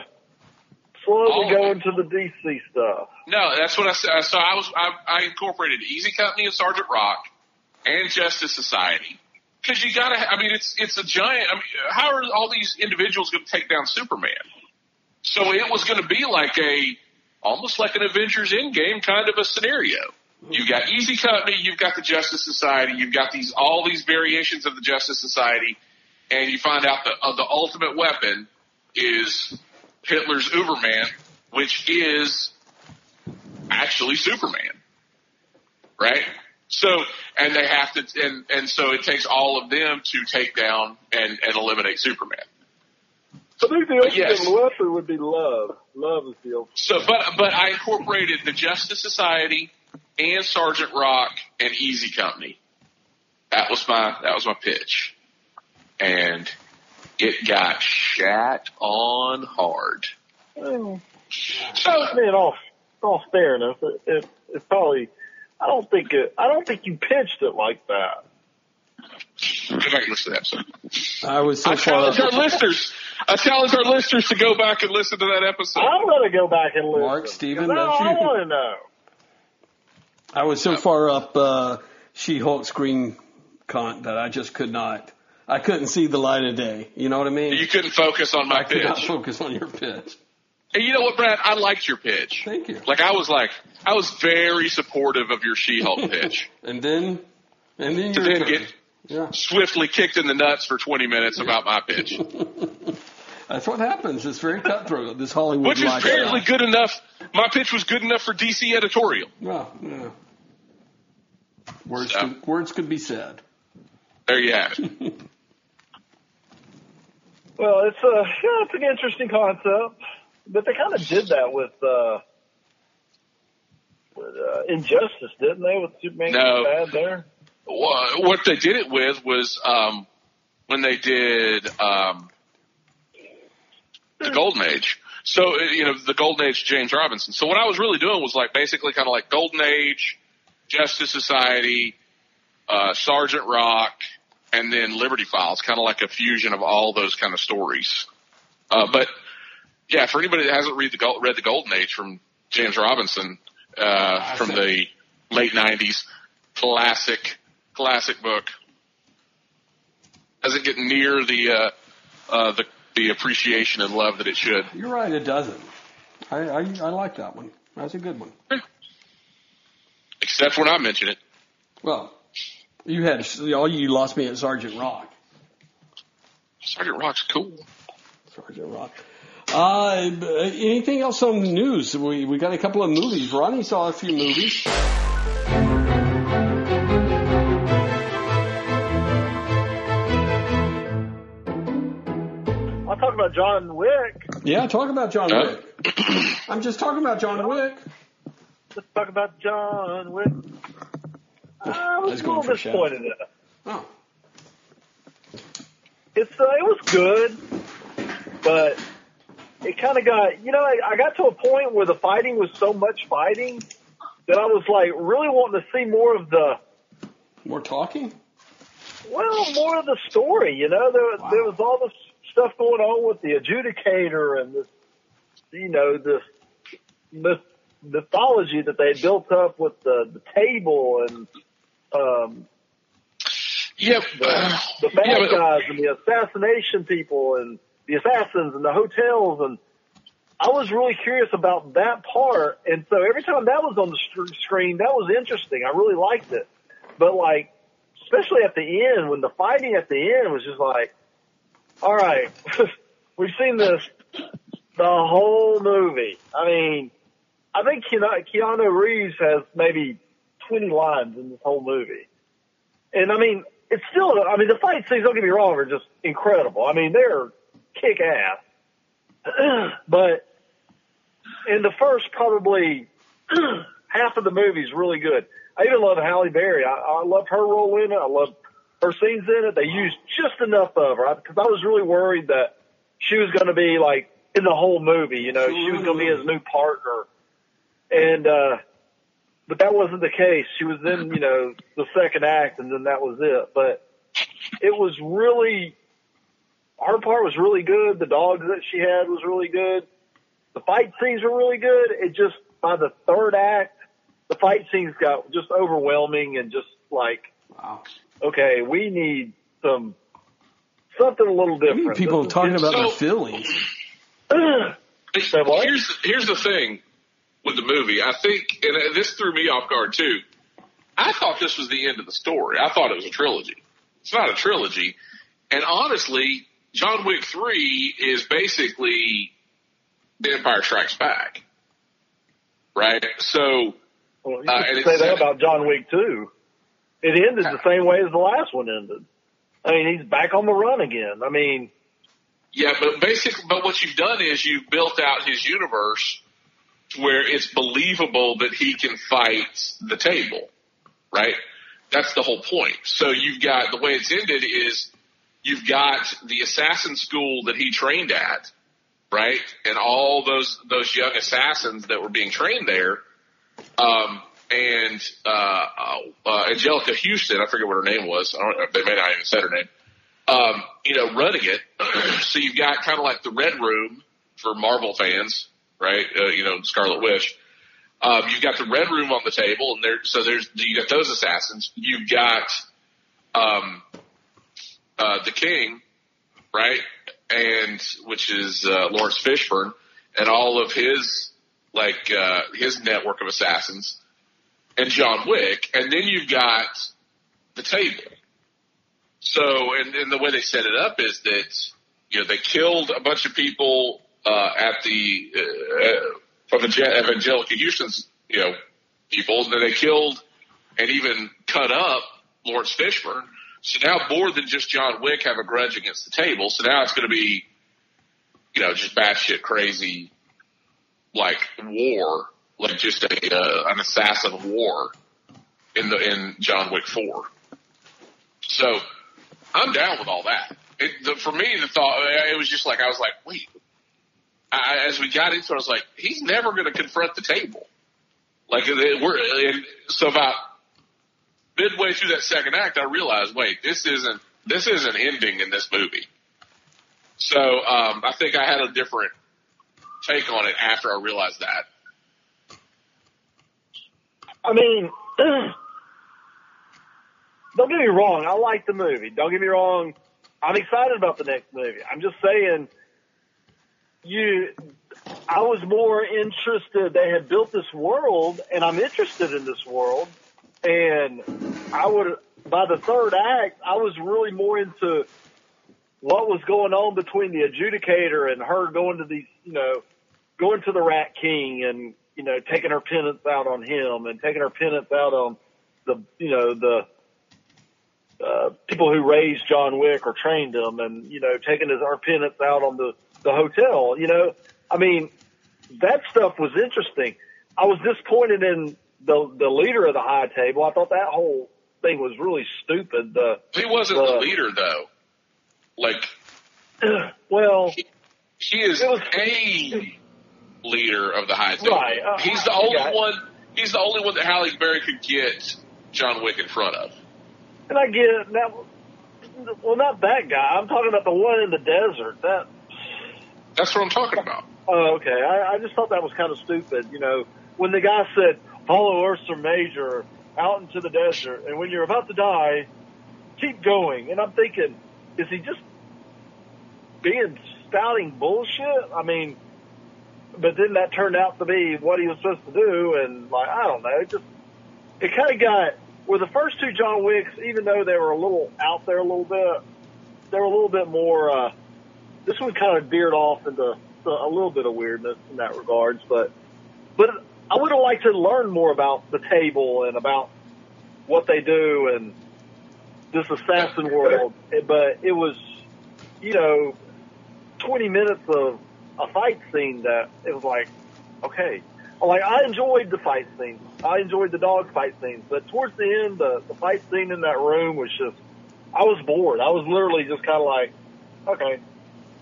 slowly Oh. go into the DC stuff. No, that's what I said. So I was I, I incorporated Easy Company and Sergeant Rock and Justice Society because you gotta. I mean, it's it's a giant. I mean, how are all these individuals going to take down Superman? So it was going to be like a almost like an Avengers Endgame kind of a scenario. You've got Easy Company, you've got the Justice Society, you've got these all these variations of the Justice Society, and you find out that uh, the ultimate weapon is Hitler's Uberman, which is actually Superman, right? So, and they have to, and and so it takes all of them to take down and and eliminate Superman. I think the ultimate Yes. weapon would be love. Love is the ultimate. So, but but I incorporated the Justice Society and Sergeant Rock and Easy Company. That was my that was my pitch, and it got shat on hard. Well, So I mean, all all fairness, it, it, it's probably. I don't think it. I don't think you pitched it like that. go back and listen to that episode. I was so I far challenge our listeners. I challenge our listeners to go back and listen to that episode. I'm going to go back and listen. Mark, Steven, 'cause that's I, I want to know. I was so far up uh, She-Hulk screen con that I just could not. I couldn't see the light of day. You know what I mean? You couldn't focus on my I could not pitch. focus on your pitch. And you know what, Brad? I liked your pitch. Thank you. Like I was like, I was very supportive of your She-Hulk pitch. And then, and then to your then get Yeah, swiftly kicked in the nuts for 20 minutes about my pitch, that's what happens. It's very cutthroat. This Hollywood which is lifestyle. apparently good enough. My pitch was good enough for DC editorial. Well, yeah. Words, So. could, words could be said. There you have it. Well, it's a yeah, it's an interesting concept, but they kind of did that with uh, with uh, Injustice, didn't they? With Superman No. bad there. Wha- what they did it with was um, when they did um, the Golden Age. So uh, you know the Golden Age, James Robinson. So what I was really doing was like basically kind of like Golden Age, Justice Society, uh, Sergeant Rock, and then Liberty Files, kind of like a fusion of all those kind of stories. Uh, but yeah, for anybody that hasn't read the read the Golden Age from James Robinson uh, from the late '90s, classic, classic book. Doesn't get near the uh, uh, the the appreciation and love that it should. You're right, it doesn't. I I, I like that one. That's a good one. Except when I mention it. Well, you had all you lost me at Sergeant Rock. Sergeant Rock's cool. Sergeant Rock. Uh, anything else on the news? We we got a couple of movies. Ronnie saw a few movies. Talk about John Wick. Yeah, talk about John Huh? Wick. I'm just talking about John Wick. Let's talk about John Wick. I was Let's a little for a shout. disappointed in it. Oh, It's uh, it was good, but it kind of got you know I, I got to a point where the fighting was so much fighting that I was like really wanting to see more of the more talking. well more of the story. You know there Wow. there was all this stuff going on with the adjudicator and this you know this myth, mythology that they had built up with the the table and um Yeah, the, the bad yeah, but- guys and the assassination people and the assassins and the hotels. And I was really curious about that part. And so every time that was on the screen that was interesting. I really liked it. But like especially at the end when the fighting at the end was just like all right we've seen this the whole movie I mean I think Keanu, Keanu Reeves has maybe 20 lines in this whole movie and I mean, it's still, I mean, the fight scenes, don't get me wrong, are just incredible. I mean, they're kick ass. but in the first probably half of the movie is really good. I even love Halle Berry. I, I love her role in it. I love her scenes in it. They used just enough of her because I was really worried that she was going to be like in the whole movie, you know, she was going to be his new partner. And, uh, but that wasn't the case. She was in, you know, the second act and then that was it. But it was really, her part was really good. The dogs that she had was really good. The fight scenes were really good. It just, by the third act, the fight scenes got just overwhelming and just like, Wow. Okay, we need some, something a little different. mean, people This talking about So- their feelings. Here's here's the thing with the movie. I think, and this threw me off guard too. I thought this was the end of the story. I thought it was a trilogy. It's not a trilogy. And honestly, John Wick three is basically The Empire Strikes Back, right? So Well, you Uh, and say it's- that about John Wick too. It ended the same way as the last one ended. I mean, he's back on the run again. I mean, Yeah, but basically, but what you've done is you've built out his universe where it's believable that he can fight the table, right? That's the whole point. So you've got the way it's ended is you've got the assassin school that he trained at, right? And all those those young assassins that were being trained there, um, and uh, uh, Anjelica Huston, I forget what her name was. I don't, they may not even said her name um, you know, running it. so you've got kind of like the Red Room for Marvel fans, right? Uh, you know, Scarlet Witch. Um, you've got the Red Room on the table, and there. So there's you got those assassins. You've got um, uh, the King, right? And which is uh, Laurence Fishburne, and all of his like uh, his network of assassins, and John Wick, and then you've got the table. So, and, and the way they set it up is that, you know, they killed a bunch of people, uh, at the, uh, of Anjelica Huston's, you know, people, and then they killed and even cut up Laurence Fishburne. So now more than just John Wick have a grudge against the table. So now it's going to be, you know, just batshit crazy, like war, like just a, uh, an assassin of war in the, in John Wick 4. So I'm down with all that. It, the, for me, the thought it was just like I was like, wait. I, as we got into it, I was like, he's never going to confront the table. Like we're and so about midway through that second act, I realized, wait, this isn't this isn't ending in this movie. So um, I think I had a different take on it after I realized that. I mean, don't get me wrong. I like the movie. Don't get me wrong. I'm excited about the next movie. I'm just saying, you, I was more interested. They had built this world, and I'm interested in this world. And I would, by the third act, I was really more into what was going on between the adjudicator and her going to these, you know, going to the Rat King and you know taking her penance out on him and taking her penance out on the, you know, the uh, people who raised John Wick or trained him, and you know taking his our penance out on the the hotel. You know, I mean, that stuff was interesting. I was disappointed in the the leader of the high table. I thought that whole thing was really stupid. The He wasn't the, the leader though. Like well, he, he is It was- a leader of the high table. Right, uh, he's the only it. one. He's the only one that Halle Berry could get John Wick in front of. and I get it. That well, not that guy. I'm talking about the one in the desert. That That's what I'm talking about. Oh, okay. I, I just thought that was kind of stupid. You know, when the guy said, follow Ursa Major out into the desert, and when you're about to die, keep going. And I'm thinking, is he just being spouting bullshit? I mean, but then that turned out to be what he was supposed to do, and like, I don't know. It just, it kind of got, where the first two John Wicks, even though they were a little out there a little bit, they were a little bit more, uh, this one kind of veered off into to a little bit of weirdness in that regards, but but I would have liked to learn more about the table and about what they do and this assassin world. But it was, you know, 20 minutes of a fight scene that it was like, okay. Like I enjoyed the fight scenes. I enjoyed the dog fight scenes, but towards the end, the, the fight scene in that room was just, I was bored. I was literally just kind of like, okay,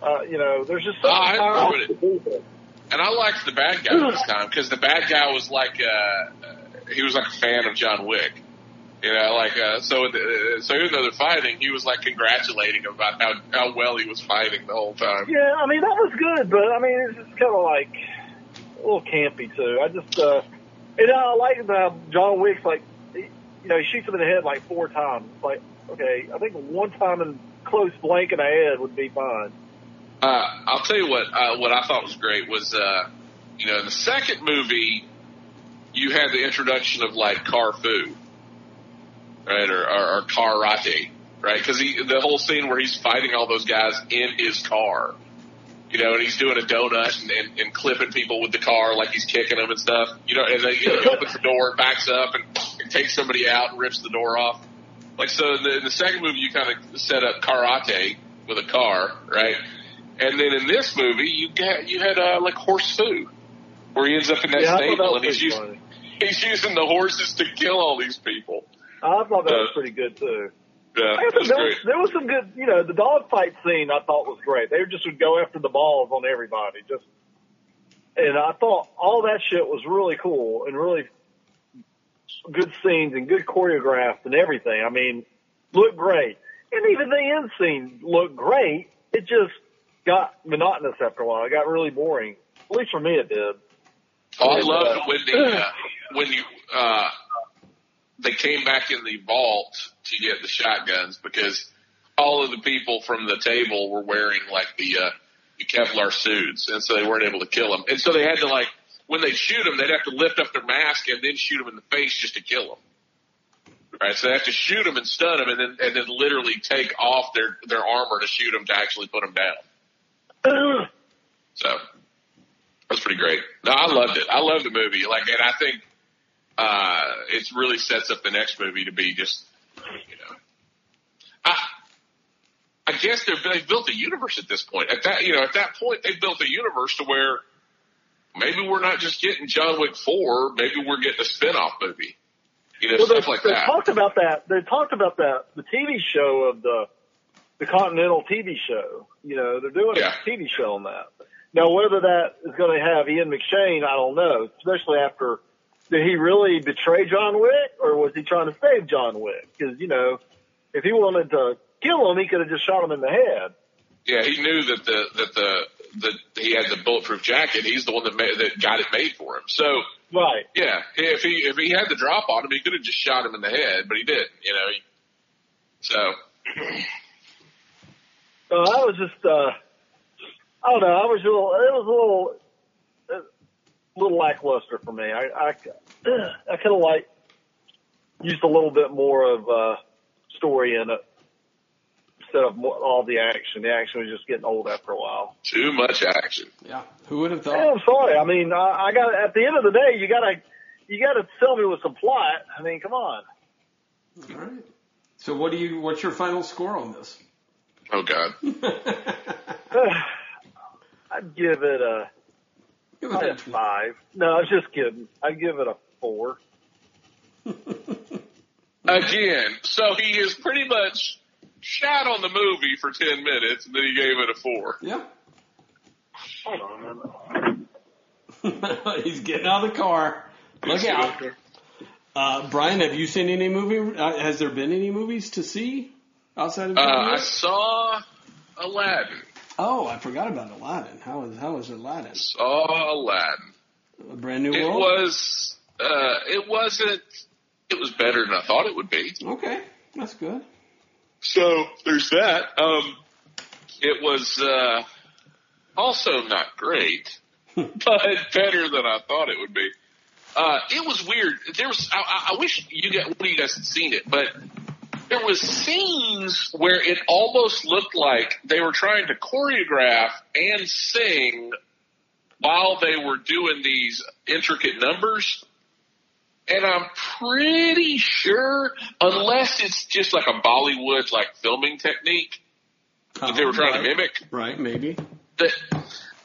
uh, you know, there's just Oh, I enjoyed there. And I liked the bad guy this time because the bad guy was like uh, uh, he was like a fan of John Wick. You know, like uh, so. Uh, so even though they're fighting, he was like congratulating him about how how well he was fighting the whole time. Yeah, I mean that was good, but I mean it's just kind of like a little campy too. I just uh, and I like the John Wick's like, he, you know, he shoots him in the head like four times. It's like, okay, I think one time in close blank in the head would be fine. Uh, I'll tell you what. Uh, what I thought was great was, uh, you know, in the second movie, you had the introduction of like Carfu, right, or, or, or Karate, right? Because the whole scene where he's fighting all those guys in his car, you know, and he's doing a donut and, and, and clipping people with the car like he's kicking them and stuff. You know, and then he opens the door, backs up, and, and takes somebody out and rips the door off. Like so, in the, in the second movie, you kind of set up karate with a car, right? And then in this movie, you got you had uh, like horse food, where he ends up in that Yeah, stable and he's using he's using the horses to kill all these people. I thought that was Uh, pretty good too. Yeah, was there, great. was, there was some good, you know, the dog fight scene I thought was great. They just would go after the balls on everybody. Just, and I thought all that shit was really cool and really good scenes and good choreographed and everything. I mean, looked great. And even the end scene looked great. It just got monotonous after a while. It got really boring. At least for me it did. Oh, I loved when the uh, when you uh, they came back in the vault to get the shotguns because all of the people from the table were wearing like the uh, the Kevlar suits, and so they weren't able to kill them. And so they had to like when they shoot them, they'd have to lift up their mask and then shoot them in the face just to kill them. Right, so they have to shoot them and stun them, and then and then literally take off their their armor to shoot them to actually put them down. So that's pretty great. No, I loved it. I love the movie. Like, and I think uh, it really sets up the next movie to be just, you know, I, I guess they've, built a universe at this point. At that, you know, at that point, they've built a universe to where maybe we're not just getting John Wick four. Maybe we're getting a spin-off movie. You know, Well, they, like they that. talked about that. They talked about that the TV show of the the Continental TV show. You know, they're doing Yeah. a TV show on that. Now, whether that is going to have Ian McShane, I don't know. Especially after did he really betray John Wick or was he trying to save John Wick? Because, you know, if he wanted to kill him, he could have just shot him in the head. Yeah, he knew that the that the that he had the bulletproof jacket. He's the one that made, that got it made for him. So Right. yeah, if he if he had the drop on him, he could have just shot him in the head, but he didn't. You know. He, so So I was just, uh, I don't know, I was a little, it was a little, little lackluster for me. I, I, I kind of like used a little bit more of, uh, story in it instead of more, all the action. The action was just getting old after a while. too much action. Yeah. Who would have Hey, thought? I'm sorry. I mean, I, I got, at the end of the day, you gotta, you gotta tell me with some plot. I mean, come on. All right. So what do you? What's your final score on this? Oh God. I'd give it a, Give it a five. No, I was just kidding. I'd give it a four. Again, so he is pretty much shot on the movie for ten minutes, and then he gave it a four. Yeah. Hold on a minute. He's getting out of the car. Look out. Uh, Brian, have you seen any movie? Uh, has there been any movies to see outside of? Uh, John I Wick? saw Aladdin. Oh, I forgot about Aladdin. How was how was Aladdin? Saw Aladdin. A brand new It world. was. Uh, it wasn't. It was better than I thought it would be. Okay, that's good. So there's that. Um, it was uh, also not great, but better than I thought it would be. Uh, it was weird. There was. I, I- I wish you got one of you guys had seen it, but there was scenes where it almost looked like they were trying to choreograph and sing while they were doing these intricate numbers. And I'm pretty sure, unless it's just like a Bollywood like filming technique that they were trying to mimic, Right, maybe. that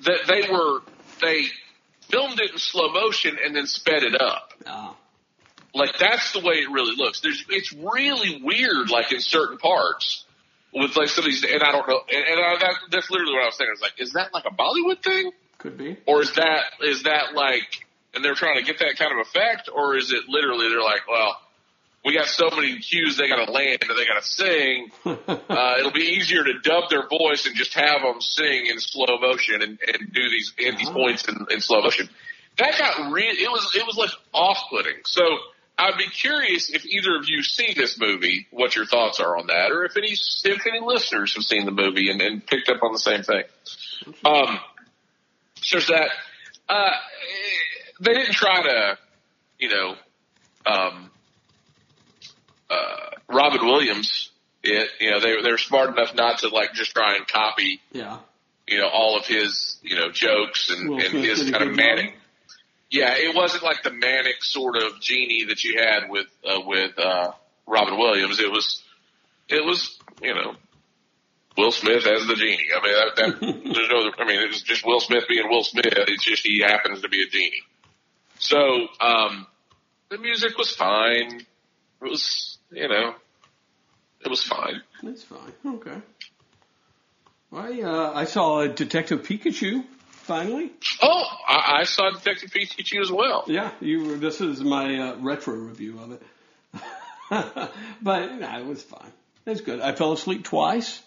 that they were they filmed it in slow motion and then sped it up. Ah, Like that's the way it really looks. There's it's really weird, like in certain parts with like some of these, and I don't know, and, and I, that, that's literally what I was saying. It's like, is that like a Bollywood thing, could be. or is that is that like, and they're trying to get that kind of effect, or is it literally they're like, well, we got so many cues they got to land and they got to sing. Uh, it'll be easier to dub their voice and just have them sing in slow motion and, and do these hit these Ah. points in, in slow motion. That got re- it was it was like off putting. So I'd be curious if either of you see this movie, what your thoughts are on that, or if any if any listeners have seen the movie and, and picked up on the same thing. Um, so there's that. Uh, they didn't try to, you know, um, uh, Robin Williams. It, you know, they they're smart enough not to like just try and copy, yeah. you know, all of his, you know, jokes and, Will and his kind of manic. Yeah, it wasn't like the manic sort of genie that you had with uh, with uh, Robin Williams. It was, it was, you know, Will Smith as the genie. I mean, that, that there's no. I mean, it was just Will Smith being Will Smith. It's just he happens to be a genie. So um, the music was fine. It was, you know, it was fine. That's fine. Okay. I uh, I saw Detective Pikachu finally. Oh, I, I saw Detective Pikachu as well. Yeah, you. This is my uh, retro review of it. but no, it was fine. It was good. I fell asleep twice,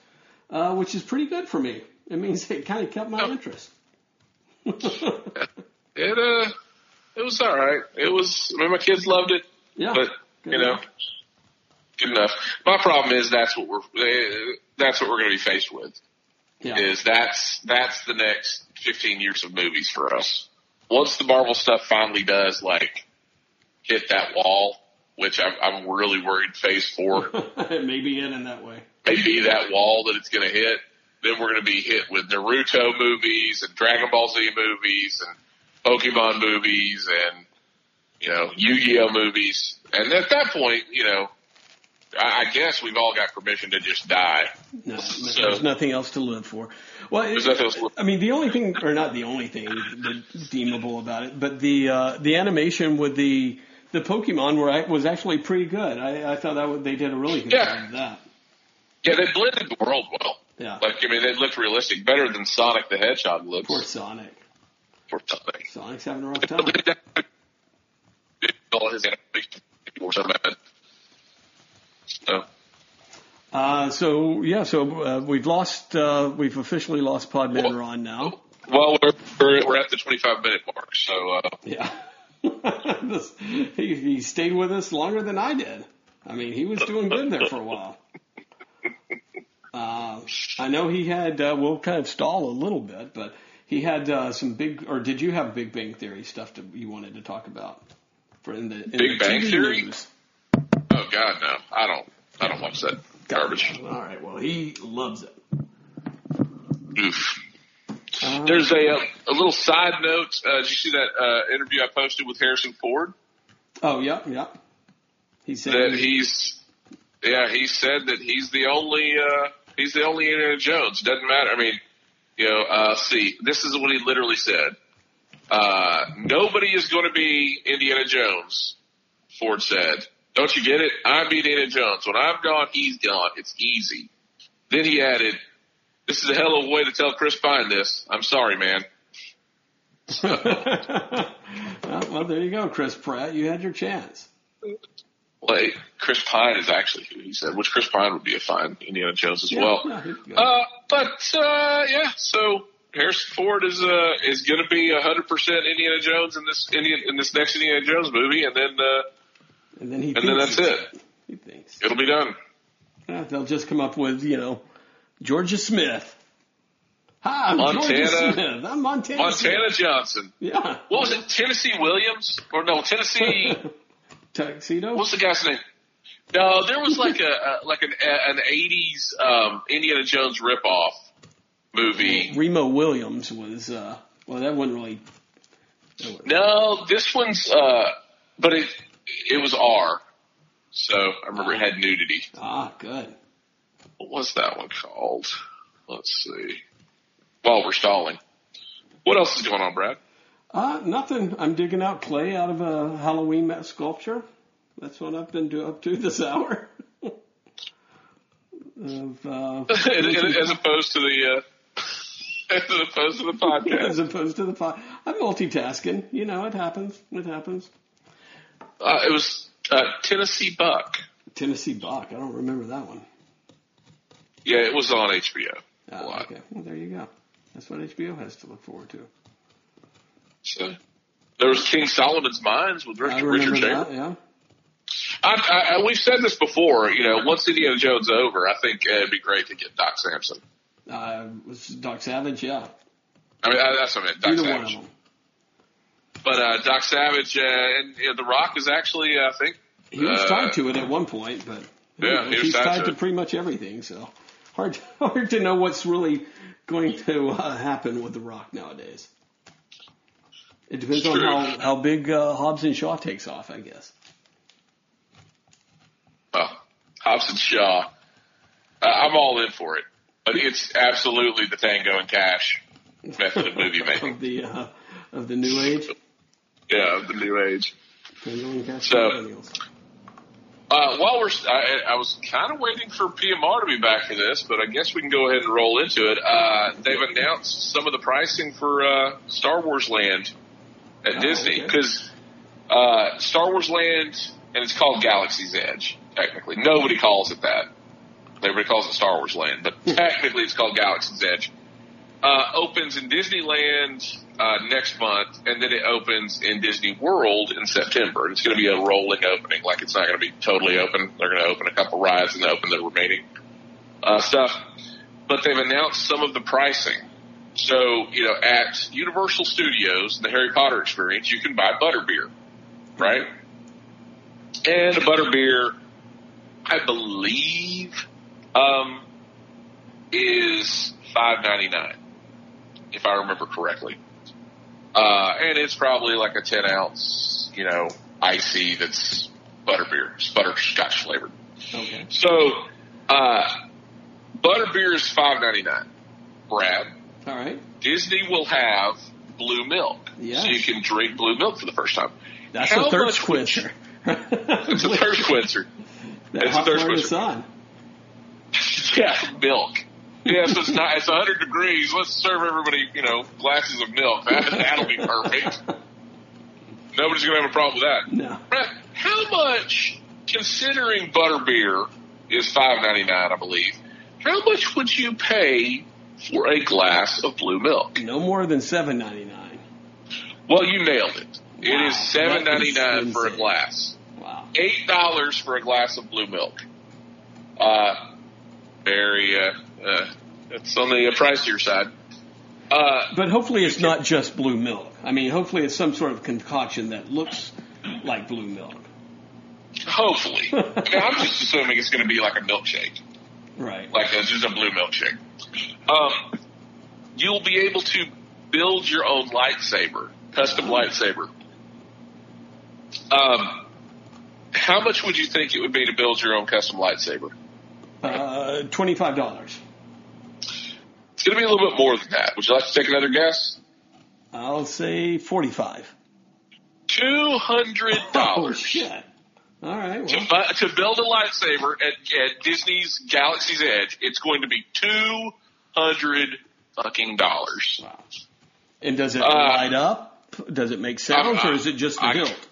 uh, which is pretty good for me. It means it kind of kept my Oh. interest. It uh, it was all right. It was. I mean, my kids loved it. yeah, but good you know, good enough. My problem is that's what we're uh, that's what we're going to be faced with. Yeah, Is that's that's the next 15 years of movies for us. Once the Marvel stuff finally does like hit that wall, which I'm, I'm really worried Phase Four it may be it in that way. Maybe that wall that it's going to hit. Then we're going to be hit with Naruto movies and Dragon Ball Z movies and Pokemon movies and you know Yu-Gi-Oh movies. And at that point, you know, I, guess we've all got permission to just die. No, So- there's nothing else to live for. Well, it, nothing else to live I mean, the only thing, or not the only thing redeemable about it, but the uh, the animation with the the Pokemon were was actually pretty good. I, I thought that they did a really good Yeah. job of that. Yeah, they blended the world well. Yeah, Like, I mean, they looked realistic, better than Sonic the Hedgehog looks. poor Sonic. Poor Sonic. Sonic's having a rough time. all his animation. So Uh, so yeah, so uh, we've lost, uh, we've officially lost Podman Ron now. well, we're we're, we're at the 25 minute mark. So uh, Yeah, This- he, he stayed with us longer than I did. I mean, he was doing good there for a while. Uh, I know he had. Uh, we'll kind of stall a little bit, but he had uh, some big. Or did you have Big Bang Theory stuff that you wanted to talk about for in the in Big the Bang TV Theory? news? Oh god, no, I don't I don't watch that garbage. All right. Well, he loves it. Oof. Uh, There's a uh, a little side note. Uh, did you see that uh, interview I posted with Harrison Ford? oh, yeah, yeah. He said That he's yeah, he said that he's the only uh, he's the only Indiana Jones. Doesn't matter. I mean, you know, uh, see, this is what he literally said. Uh, nobody is going to be Indiana Jones. Ford said. Don't you get it? I'm Indiana Jones. When I'm gone, he's gone. It's easy. Then he added, "This is a hell of a way to tell Chris Pine this. I'm sorry, man." well, there you go, Chris Pratt. You had your chance. Hey, Chris Pine is actually who he said, which Chris Pine would be a fine Indiana Jones as Yeah, well. good. Uh, but uh, yeah, so Harrison Ford is uh, is going to be hundred percent Indiana Jones in this Indian in this next Indiana Jones movie, and then uh, and then he and then that's it's- it. He thinks. It'll be done. Yeah, they'll just come up with, you know, Georgia Smith. Hi, I'm Montana- Georgia Smith. I'm Montana. Montana Smith. Johnson. Yeah. What was it? Tennessee Williams or no Tennessee? Tuxedo? What's the guy's name? No, there was like a, a like an an eighties um, Indiana Jones ripoff movie. Remo Williams was, uh, well, that wasn't really. that wasn't- No, this one's uh, but it it was R. So I remember it had nudity. Ah, good. What was that one called? Let's see. While we're stalling, what else is going on, Brad? Uh, nothing. I'm digging out clay out of a Halloween sculpture. That's what I've been do- up to this hour. of, uh, as opposed to the uh, as opposed to the podcast. as opposed to the pod. I'm multitasking. You know, it happens. It happens. Uh, it was uh, Tennessee Buck. Tennessee Buck. I don't remember that one. Yeah, it was on HBO. Ah, What? okay. Well, there you go. That's what HBO has to look forward to. So there was King Solomon's Mines with Richard, Richard. Chamberlain. Yeah. I, I, we've said this before. You know, once Indiana Jones over, I think uh, it'd be great to get Doc Samson. Uh, was Doc Savage? Yeah. I mean, that's what I meant. Doc Either one of Savage. them. But uh, Doc Savage uh, and you know, The Rock is actually, uh, I think, He was Uh, tied to it at one point, but Yeah, he he's tied to to pretty much everything. So hard, hard to know what's really going to uh, happen with The Rock nowadays. It depends on how how big uh, Hobbs and Shaw takes off, I guess. uh, Hobbs and Shaw. Uh, I'm all in for it. But it's absolutely the Tango and Cash method of movie making. of the uh, of the new age. Yeah, the new age. Tango and Cash So- Uh, while we're, I, I was kind of waiting for PMR to be back for this, but I guess we can go ahead and roll into it. Uh, they've announced some of the pricing for uh, Star Wars Land at Oh, Disney okay. because uh, Star Wars Land, and it's called Galaxy's Edge. Technically, nobody calls it that. Everybody calls it Star Wars Land, but technically it's called Galaxy's Edge. Uh, opens in Disneyland uh, next month, and then it opens in Disney World in September. And it's going to be a rolling opening, like it's not going to be totally open. They're going to open a couple rides and open the remaining uh, stuff. But they've announced some of the pricing. So, you know, at Universal Studios, the Harry Potter experience, you can buy butterbeer, right? And a butterbeer, I believe, um, is five ninety nine, if I remember correctly. Uh, and it's probably like a ten ounce, you know, icy that's butterbeer, it's butterscotch flavored. Okay. So, uh, butterbeer is five ninety nine. Brad, All right. Disney will have blue milk, Yes. so you can drink blue milk for the first time. That's How a thirst much would you- quencher. It's a thirst quencher. That it's a thirst quencher. Yeah, milk. Yeah, so it's not. It's 100 degrees. Let's serve everybody, you know, glasses of milk. That, that'll be perfect. Nobody's going to have a problem with that. No. How much, considering butterbeer is five ninety nine, I believe, how much would you pay for a glass of blue milk? No more than seven ninety nine. Well, you nailed it. It Wow, is seven ninety nine for a glass. Wow. Eight dollars for a glass of blue milk. Uh, very. Uh, uh, it's on the pricier side. Uh, But hopefully it's not just blue milk. I mean, hopefully it's some sort of concoction that looks like blue milk. hopefully, I mean, I'm just assuming it's going to be like a milkshake. Right. like a, just a blue milkshake. Um, you'll be able to build your own lightsaber, custom lightsaber. Um, how much would you think it would be to build your own custom lightsaber? Uh, twenty-five dollars. It's going to be a little bit more than that. Would you like to take another guess? I'll say forty-five. Two hundred dollars. shit! All right. to, Well, bu- to build a lightsaber at, at Disney's Galaxy's Edge. It's going to be two hundred fucking dollars. wow. And does it Uh, light up? Does it make sounds, or is it just the I- hilt?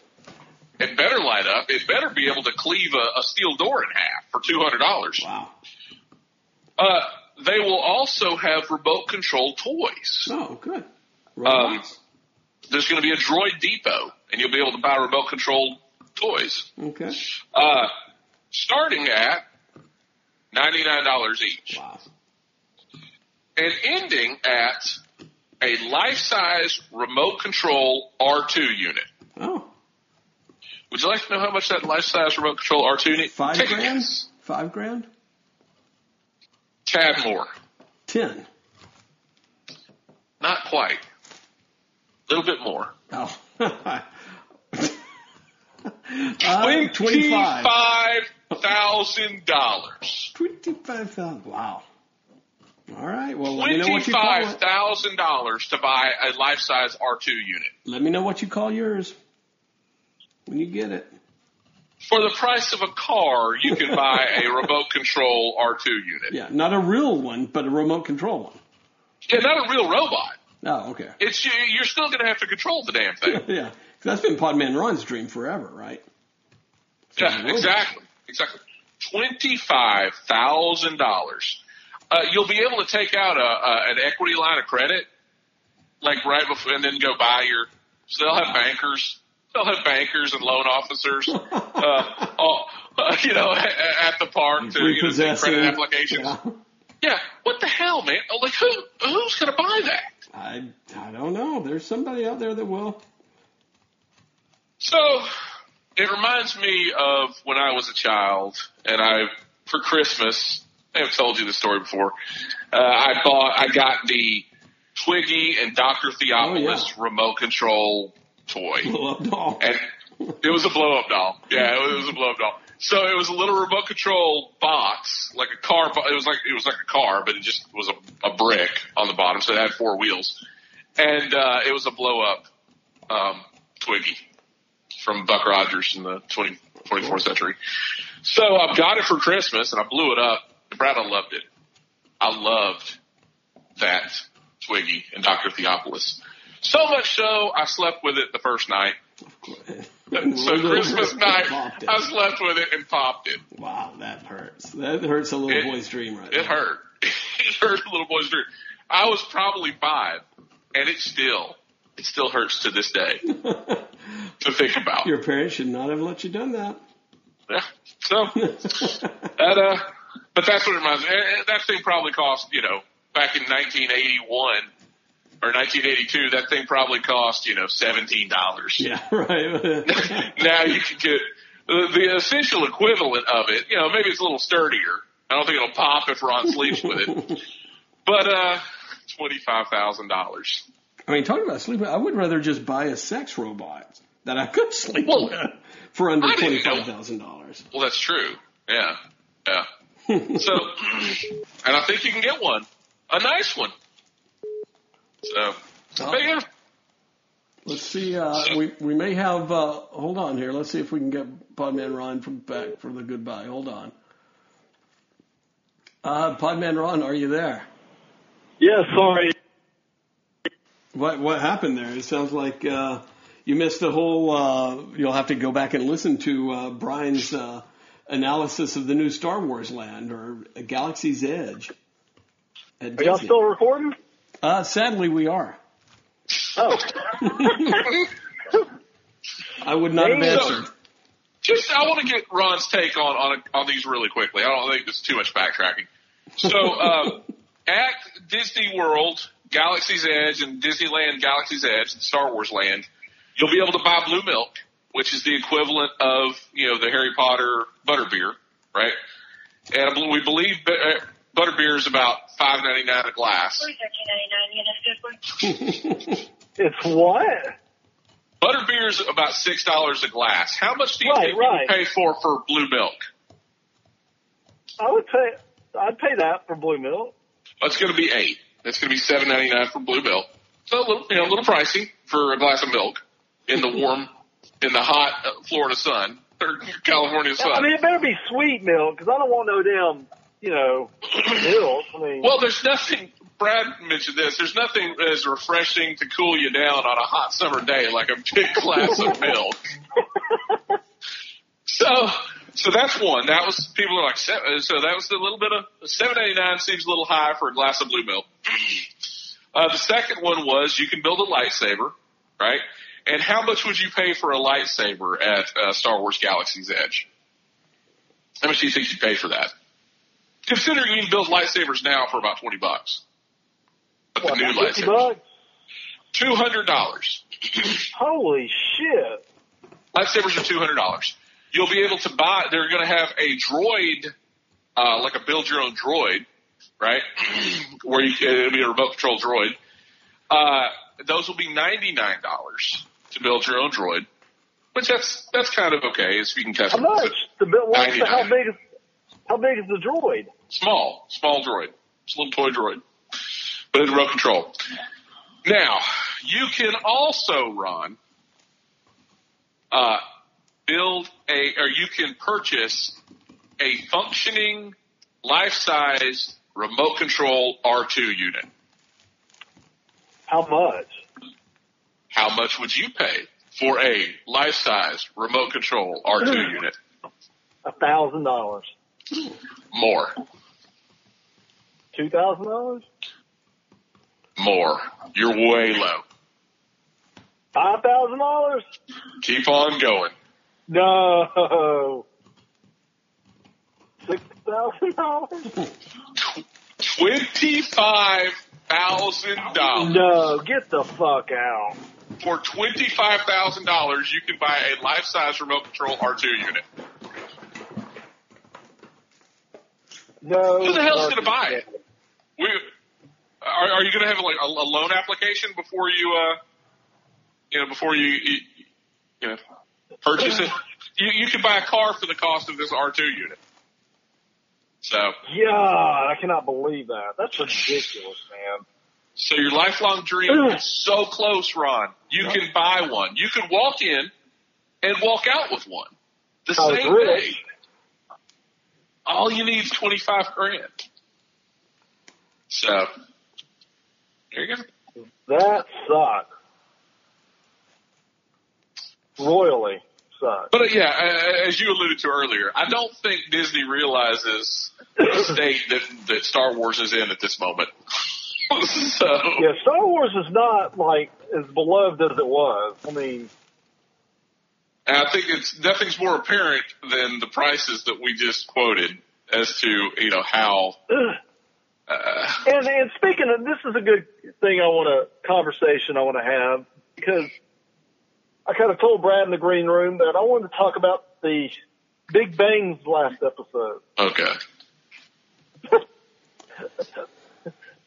It better light up. It better be able to cleave a, a steel door in half for two hundred dollars. Wow. Uh, they will also have remote control toys. Oh, good. Um, There's going to be a Droid Depot, and you'll be able to buy remote control toys. okay. Uh, starting at ninety nine dollars each, Wow. and ending at a life size remote control R two unit. Oh, Would you like to know how much that life size remote control R two unit? five grand. Five grand. Tad more. Ten. Not quite. A little bit more. Oh. uh, Twenty-five. thousand dollars. Twenty-five thousand. Wow. All right. Well, let me know what you call Twenty-five dollars to buy a life-size R two unit Let me know what you call yours when you get it. For the price of a car. You can buy a remote control R two unit. Yeah, not a real one, but a remote control one. Yeah, not a real robot. Oh, okay. It's you- you're still going to have to control the damn thing. yeah, that's been Podman Ron's dream forever, right? Yeah, exactly, exactly. Twenty-five thousand dollars. Uh, you'll be able to take out a, a an equity line of credit, like right before, and then go buy your. So they'll have bankers. They'll have bankers and loan officers. Uh, all, uh, you know, at, at the park to you know, take credit applications. Yeah. Yeah. What the hell, man? Oh, Like who? Who's going to buy that? I I don't know. There's somebody out there that will. So it reminds me of when I was a child, and I for Christmas. I have told you the story before. Uh, I bought, I got the Twiggy and Dr. Theopolis Oh, remote control toy, Blow up doll. and it was a blow up doll. Yeah, it was, a blow up doll. So it was a little remote control box, like a car. It was like it was like a car, but it just was a, a brick on the bottom, so it had four wheels, and uh, it was a blow up um, Twiggy from Buck Rogers in the 20, 24th century. So I got it for Christmas and I blew it up. And Brad, I loved it. I loved that Twiggy and Dr. Theopolis. So much so, I slept with it the first night. So Christmas night, I slept with it and popped it. Wow, that hurts. That hurts a little It- boy's dream right It there. hurt. it hurt a little boy's dream. I was probably five, and it still, it still hurts to this day to think about. Your parents should not have let you done that. Yeah. So that uh, but that's what it reminds me. That thing probably cost you know back in 1981 or 1982. That thing probably cost you know seventeen dollars. yeah, right. now you can get the, the essential equivalent of it. You know, maybe it's a little sturdier. I don't think it'll pop if Ron sleeps with it. But uh, twenty five thousand dollars. I mean, talking about sleeping, I would rather just buy a sex robot that I could sleep Well, with for under I twenty didn't know- five thousand dollars. Well, that's true. Yeah, yeah. So, and I think you can get one, a nice one. So, but yeah, Let's see. Uh, we we may have. Uh, hold on here. Let's see if we can get Podman Ron from back for the goodbye. Hold on. Uh, Podman Ron, are you there? Yeah, sorry. What what happened there? It sounds like uh, you missed the whole. Uh, you'll have to go back and listen to uh, Brian's uh, analysis of the new Star Wars land or Galaxy's Edge. Are y'all still recording? Uh, sadly, we are. Oh. I would not have Damn. answered. Just, I want to get Ron's take on, on, on these really quickly. I don't think it's too much backtracking. So, uh, at Disney World, Galaxy's Edge, and Disneyland Galaxy's Edge, and Star Wars Land, you'll be able to buy blue milk, which is the equivalent of, you know, the Harry Potter butterbeer, right? And we believe bu- uh, butterbeer is about five ninety nine a glass. It's what? Butterbeer is about six dollars a glass. How much do you Right, think right. you pay for for blue milk? I would pay. I'd pay that for blue milk. It's going to be eight. It's going to be seven ninety nine for blue milk. So a little, you know, a little pricey for a glass of milk in the warm, in the hot uh, Florida sun or California sun. I mean, it better be sweet milk because I don't want no damn, you know. I mean, well, there's nothing. Brad mentioned this. There's nothing as refreshing to cool you down on a hot summer day like a big glass of milk. So, so that's one. That was people are like, seven, so that was a little bit of seven eighty nine seems a little high for a glass of blue milk. Uh, the second one was you can build a lightsaber, right? And how much would you pay for a lightsaber at uh, Star Wars Galaxy's Edge? How much do you think you'd pay for that? Considering you can build lightsabers now for about twenty bucks. What, new about 50 lightsaber, bucks? two hundred dollars. Holy shit! Lightsabers are two hundred dollars. You'll be able to buy. They're going to have a droid, uh, like a build your own droid, right? Where you can, it'll be a remote control droid. Uh, those will be ninety nine dollars to build your own droid, which that's that's kind of okay. If you can How much? The? What's the, how big? Is, how big is the droid? Small, small droid. It's a little toy droid, but it's remote control. Now you can also run, uh, build a, or you can purchase a functioning, life-size remote control R2 unit. How much? How much would you pay for a life-size remote control R2 unit? A thousand dollars. More, Two thousand dollars? more. You're way low. Five thousand dollars? Keep on going. No. Six thousand dollars? Twenty-five thousand dollars. No, get the fuck out. For twenty-five thousand dollars, you can buy a life-size remote control R2 unit. No. Who the hell's going to buy it? We, are, are you going to have like a, a loan application before you, uh, you know, before you, you, you know, purchase it? You, you can buy a car for the cost of this R2 unit. So, Yeah, I cannot believe that. That's ridiculous, man. so your lifelong dream is so close, Ron. You can buy one. You can walk in and walk out with one the I same day. All you need is twenty five grand. So there you go. That sucks. Royally sucks. But uh, yeah, uh, as you alluded to earlier, I don't think Disney realizes the state that that Star Wars is in at this moment. so Yeah, Star Wars is not like as beloved as it was. I mean, and I think it's nothing's more apparent than the prices that we just quoted as to you know how. Uh, and and speaking of, this is a good thing. I want a conversation I want to have because I kind of told Brad in the green room that I wanted to talk about the Big Bang's last episode. okay. The,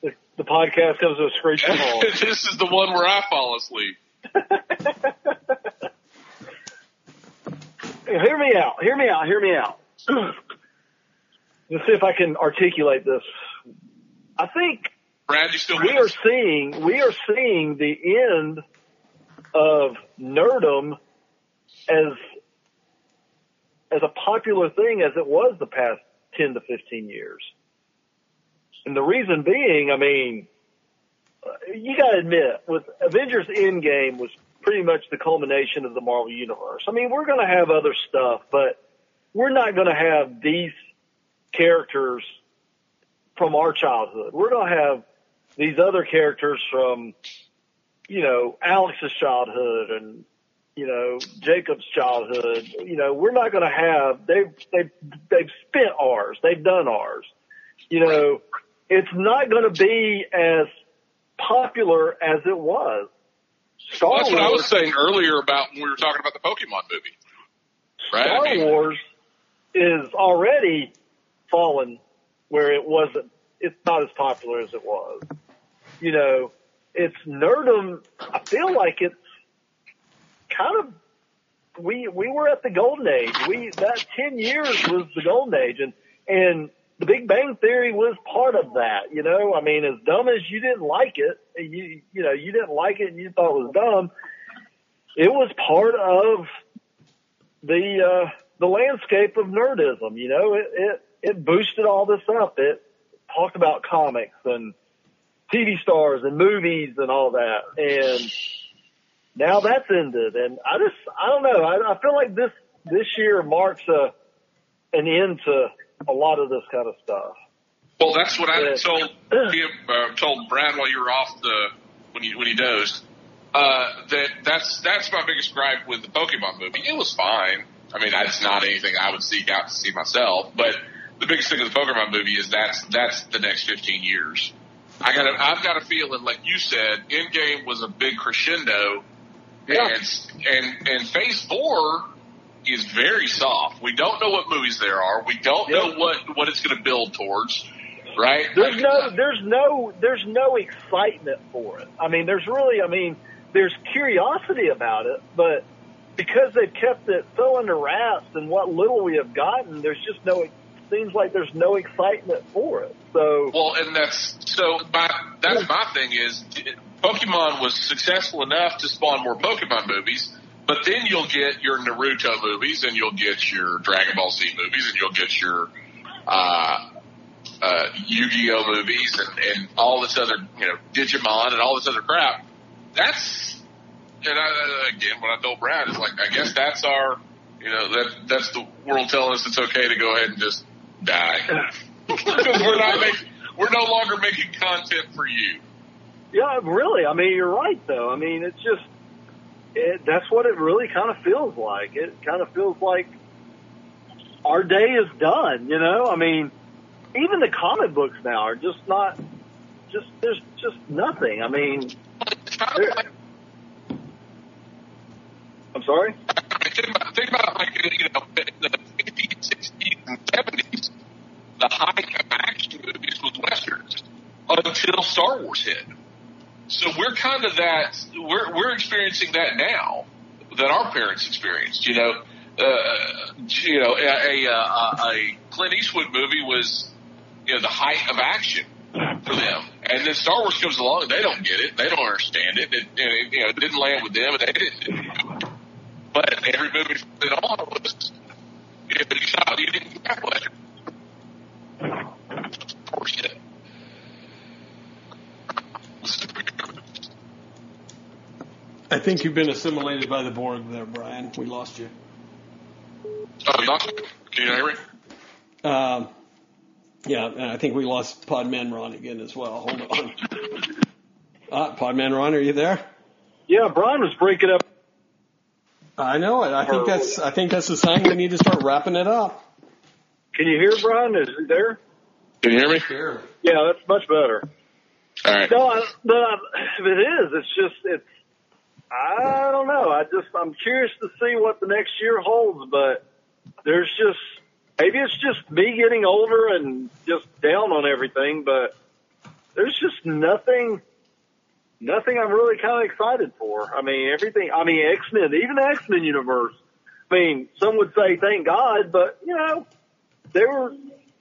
the podcast comes to a screeching halt. this is the one where I fall asleep. hear me out. Hear me out. Hear me out. Let's see if I can articulate this. I think Brad, you still we are seeing we are seeing the end of nerd-dom as as a popular thing as it was the past ten to fifteen years. And the reason being, I mean, you got to admit, with Avengers Endgame was pretty much the culmination of the Marvel universe. I mean, we're going to have other stuff, but we're not going to have these characters from our childhood. We're going to have these other characters from, you know, Alex's childhood and, you know, Jacob's childhood. You know, we're not going to have, they've, they've, they've spent ours. They've done ours. You know, it's not going to be as popular as it was. Star That's Wars, what I was saying earlier about when we were talking about the Pokemon movie. Right? Star I mean, Wars is already fallen where it wasn't. It's not as popular as it was. You know, it's nerd-dom. I feel like it's kind of we we were at the golden age. We that ten years was the golden age, and and the Big Bang Theory was part of that. You know, I mean, as dumb as you didn't like it, you you know you didn't like it and you thought it was dumb. It was part of the uh, the landscape of nerdism. You know, it it it boosted all this up. It talked about comics and TV stars and movies and all that, and now that's ended. And I just I don't know. I, I feel like this this year marks a an end to a lot of this kind of stuff. Well, that's what I told uh, told Brad while you were off the when he when he dozed. Uh, that that's that's my biggest gripe with the Pokemon movie. It was fine. I mean, that's not anything I would seek out to see myself. But the biggest thing with the Pokemon movie is that's that's the next 15 years. I got a, I've got a feeling, like you said, Endgame was a big crescendo, Yeah. and and and Phase Four is very soft. We don't know what movies there are. We don't know what what it's going to build towards. Right? There's Like, no, there's no, there's no excitement for it. I mean, there's really, I mean, there's curiosity about it, but because they've kept it so under wraps and what little we have gotten, there's just no, it seems like there's no excitement for it. So, Well, and that's so. My, that's my thing is, Pokemon was successful enough to spawn more Pokemon movies, but then you'll get your Naruto movies, and you'll get your Dragon Ball Z movies, and you'll get your uh, uh, Yu-Gi-Oh movies, and, and all this other, you know, Digimon, and all this other crap. That's and I, again, what I told Brad is like, I guess that's our, you know, that that's the world telling us it's okay to go ahead and just die. because we're not making, we're no longer making content for you. yeah, really, I mean, you're right though. I mean, it's just, it, that's what it really kind of feels like. It kind of feels like our day is done, you know? I mean, even the comic books now are just not, just, there's just nothing. I mean, I'm sorry? Think about, think about like you know the 50s, 60s, and 70s, the height of action movies was westerns until Star Wars hit. So we're kind of that we're we're experiencing that now that our parents experienced. You know, uh, you know, a, a, a, a Clint Eastwood movie was you know the height of action for them, and then Star Wars comes along and they don't get it, they don't understand it. It, it you know it didn't land with them, and they didn't. But every movie from then on was if you saw you didn't have pleasure. Of course, yeah. I think you've been assimilated by the Borg there, Brian. We lost you. Oh, you lost me? Can you hear me? Um, yeah, and I think we lost Podman Ron again as well. Hold on. Uh, Podman Ron, are you there? Yeah, Brian was breaking up. I know it. I think that's I think that's the sign we need to start wrapping it up. Can you hear Brian? Is he there? Can you hear me? Sure. Yeah, that's much better. All right. No, I, but I, if it is, it's just it's. I don't know. I just I'm curious to see what the next year holds, but there's just maybe it's just me getting older and just down on everything, but there's just nothing. Nothing I'm really kind of excited for. I mean, everything. I mean, X Men, even the X Men universe. I mean, some would say thank God, but you know, they were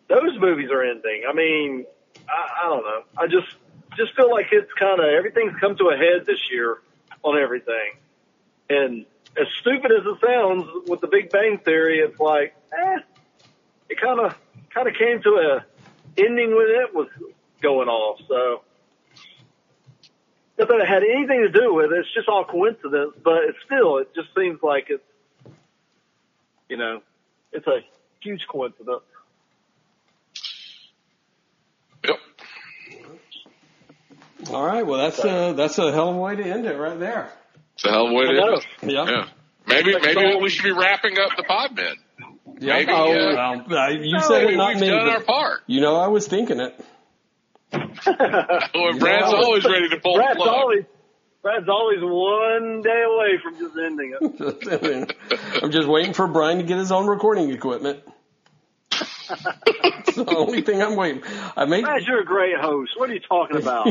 those movies are ending. I mean, I, I don't know. I just just feel like it's kind of everything's come to a head this year on everything. And as stupid as it sounds, with the Big Bang Theory, it's like, eh, it kind of kind of came to a ending when it was going off. So Not that it had anything to do with it. It's just all coincidence, but it's still, it just seems like it's, you know, it's a huge coincidence. Yep. All right. Well, that's a that's a hell of a way to end it right there. It's a hell of a way to end it. Yeah. Yeah. Maybe maybe we should be wrapping up the pod men. Yeah. Maybe, oh, uh, well, uh, you said it, not we've me. done our part. You know, I was thinking it. Well, Brad's No. always ready to pull the Brad's plug. always, Brad's always one day away from just ending it. I'm just waiting for Brian to get his own recording equipment. It's the only thing I'm waiting. I make. Brad, you're a great host. What are you talking about?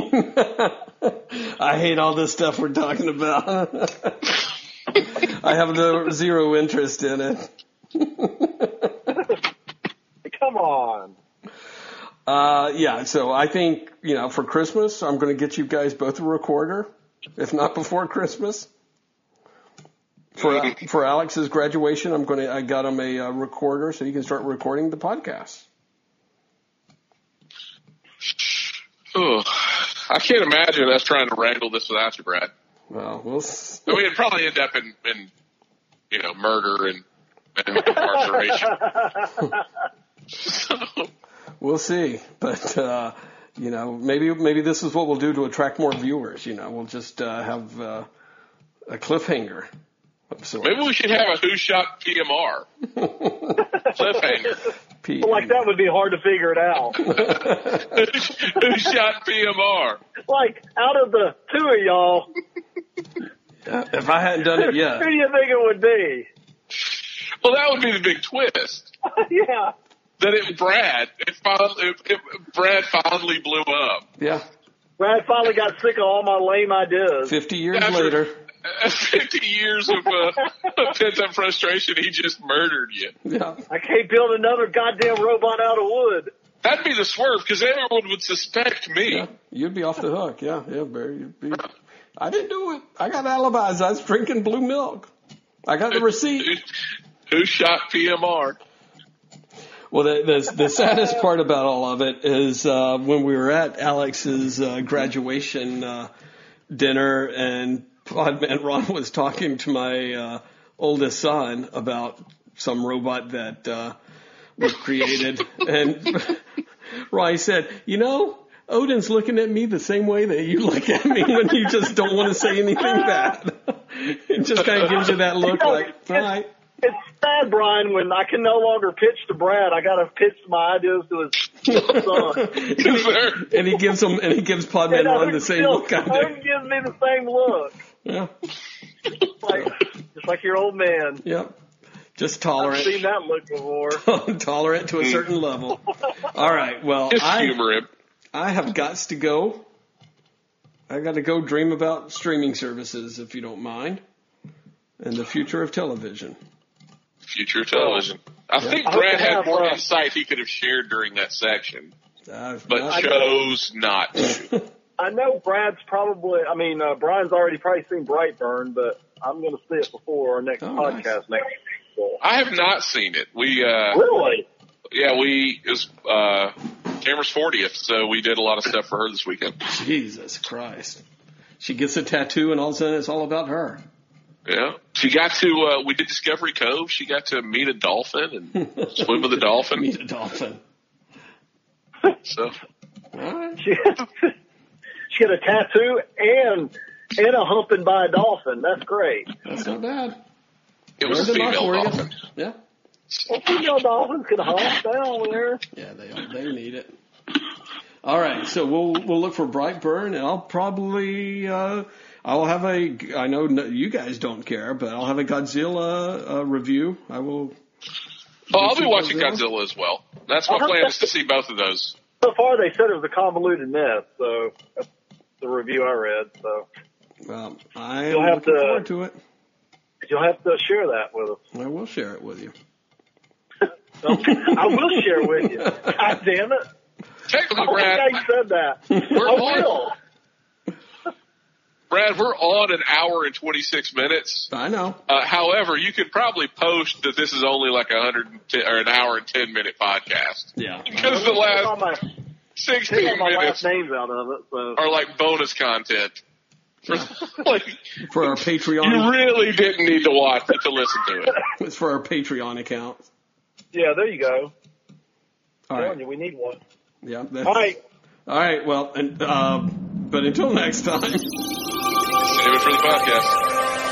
I hate all this stuff we're talking about. I have no zero interest in it. Come on. Uh, yeah, so I think, you know, for Christmas, I'm going to get you guys both a recorder, if not before Christmas. For, for Alex's graduation, I'm going to, I got him a uh, recorder so he can start recording the podcast. Ugh. I can't imagine us trying to wrangle this without you, Brad. Well, we'll, s- I mean, it'd probably end up in, in you know, murder and, and incarceration. so, we'll see. But, uh, you know, maybe, maybe this is what we'll do to attract more viewers. You know, we'll just, uh, have, uh, a cliffhanger of maybe we should have a Who Shot PMR cliffhanger. P- like that would be hard to figure it out. Who Shot PMR? like out of the two of y'all, uh, If I hadn't done it yet. who do you think it would be? Well, that would be the big twist. yeah. That it Brad, it, finally, it, it, Brad finally blew up. Yeah. Brad finally got sick of all my lame ideas. 50 years After- later. Fifty years of uh, pent up frustration, he just murdered you. Yeah. I can't build another goddamn robot out of wood. That'd be the swerve because everyone would suspect me. Yeah. You'd be off the hook. Yeah. Yeah, Barry. You'd be. I didn't do it. I got alibis. I was drinking blue milk. I got the receipt. Who, who shot PMR? Well, the, the, the saddest part about all of it is uh, when we were at Alex's uh, graduation uh, dinner, and Podman Ron was talking to my uh, oldest son about some robot that uh, was created, and Ron said, "You know." Odin's looking at me the same way that you look at me when you just don't want to say anything bad. it just kind of gives you that look like, all right. It's sad, Brian, when I can no longer pitch to Brad. I got to pitch my ideas to his son. Is there? and he gives him and he gives Podman And Ron the same look I Odin gives me the same look. Yeah, Like, just like your old man. yeah. Just I've tolerant, seen that look before. tolerant to a certain level. All right. Well, Just I humor him. I have got to go. I got to go dream about streaming services, if you don't mind, and the future of television. Future television. I think Brad to had more uh, insight he could have shared during that section, I've but not- chose not to. I know Brad's probably, I mean, uh, Brian's already probably seen Brightburn, but I'm going to see it before our next Oh, nice. podcast next week. So. I have not seen it. We, uh, Really? yeah, we, it was, uh, Tamara's 40th, so we did a lot of stuff for her this weekend. Jesus Christ. She gets a tattoo, and all of a sudden it's all about her. Yeah. She got to, uh, we did Discovery Cove. She got to meet a dolphin and swim with a dolphin. Meet a dolphin. So, All right. She, she a tattoo and and a humping by a dolphin. That's great. That's not bad. it was a Learned female dolphin. Yeah. Well, female dolphins can hump down there. Yeah, they they need it. All right, so we'll we'll look for Brightburn, and I'll probably uh, I'll have a I know no, you guys don't care, but I'll have a Godzilla uh, review. I will. Oh, I'll be see watching Godzilla? Godzilla as well. That's my plan is to see both of those. So far, they said it was a convoluted mess. So that's the review I read. So Um, I am You'll have looking to- forward to it. you'll have to share that with us. I will share it with you. I will share with you. God damn it! Technically, I Brad, like how you said that. We're I on. will. Brad, we're on an hour and 26 minutes. I know. Uh, however, you could probably post that this is only like a hundred and ten, or an hour and 10 minute podcast Yeah. because the last my, 16 take my minutes last names out of it. So are like bonus content. For, like, for our Patreon, you Patreon. really didn't need to watch it to listen to it. It's for our Patreon account. Yeah, there you go. All telling you, we need one. Yeah. that's- All right. All right. Well, and uh, but until next time. Save it for the podcast.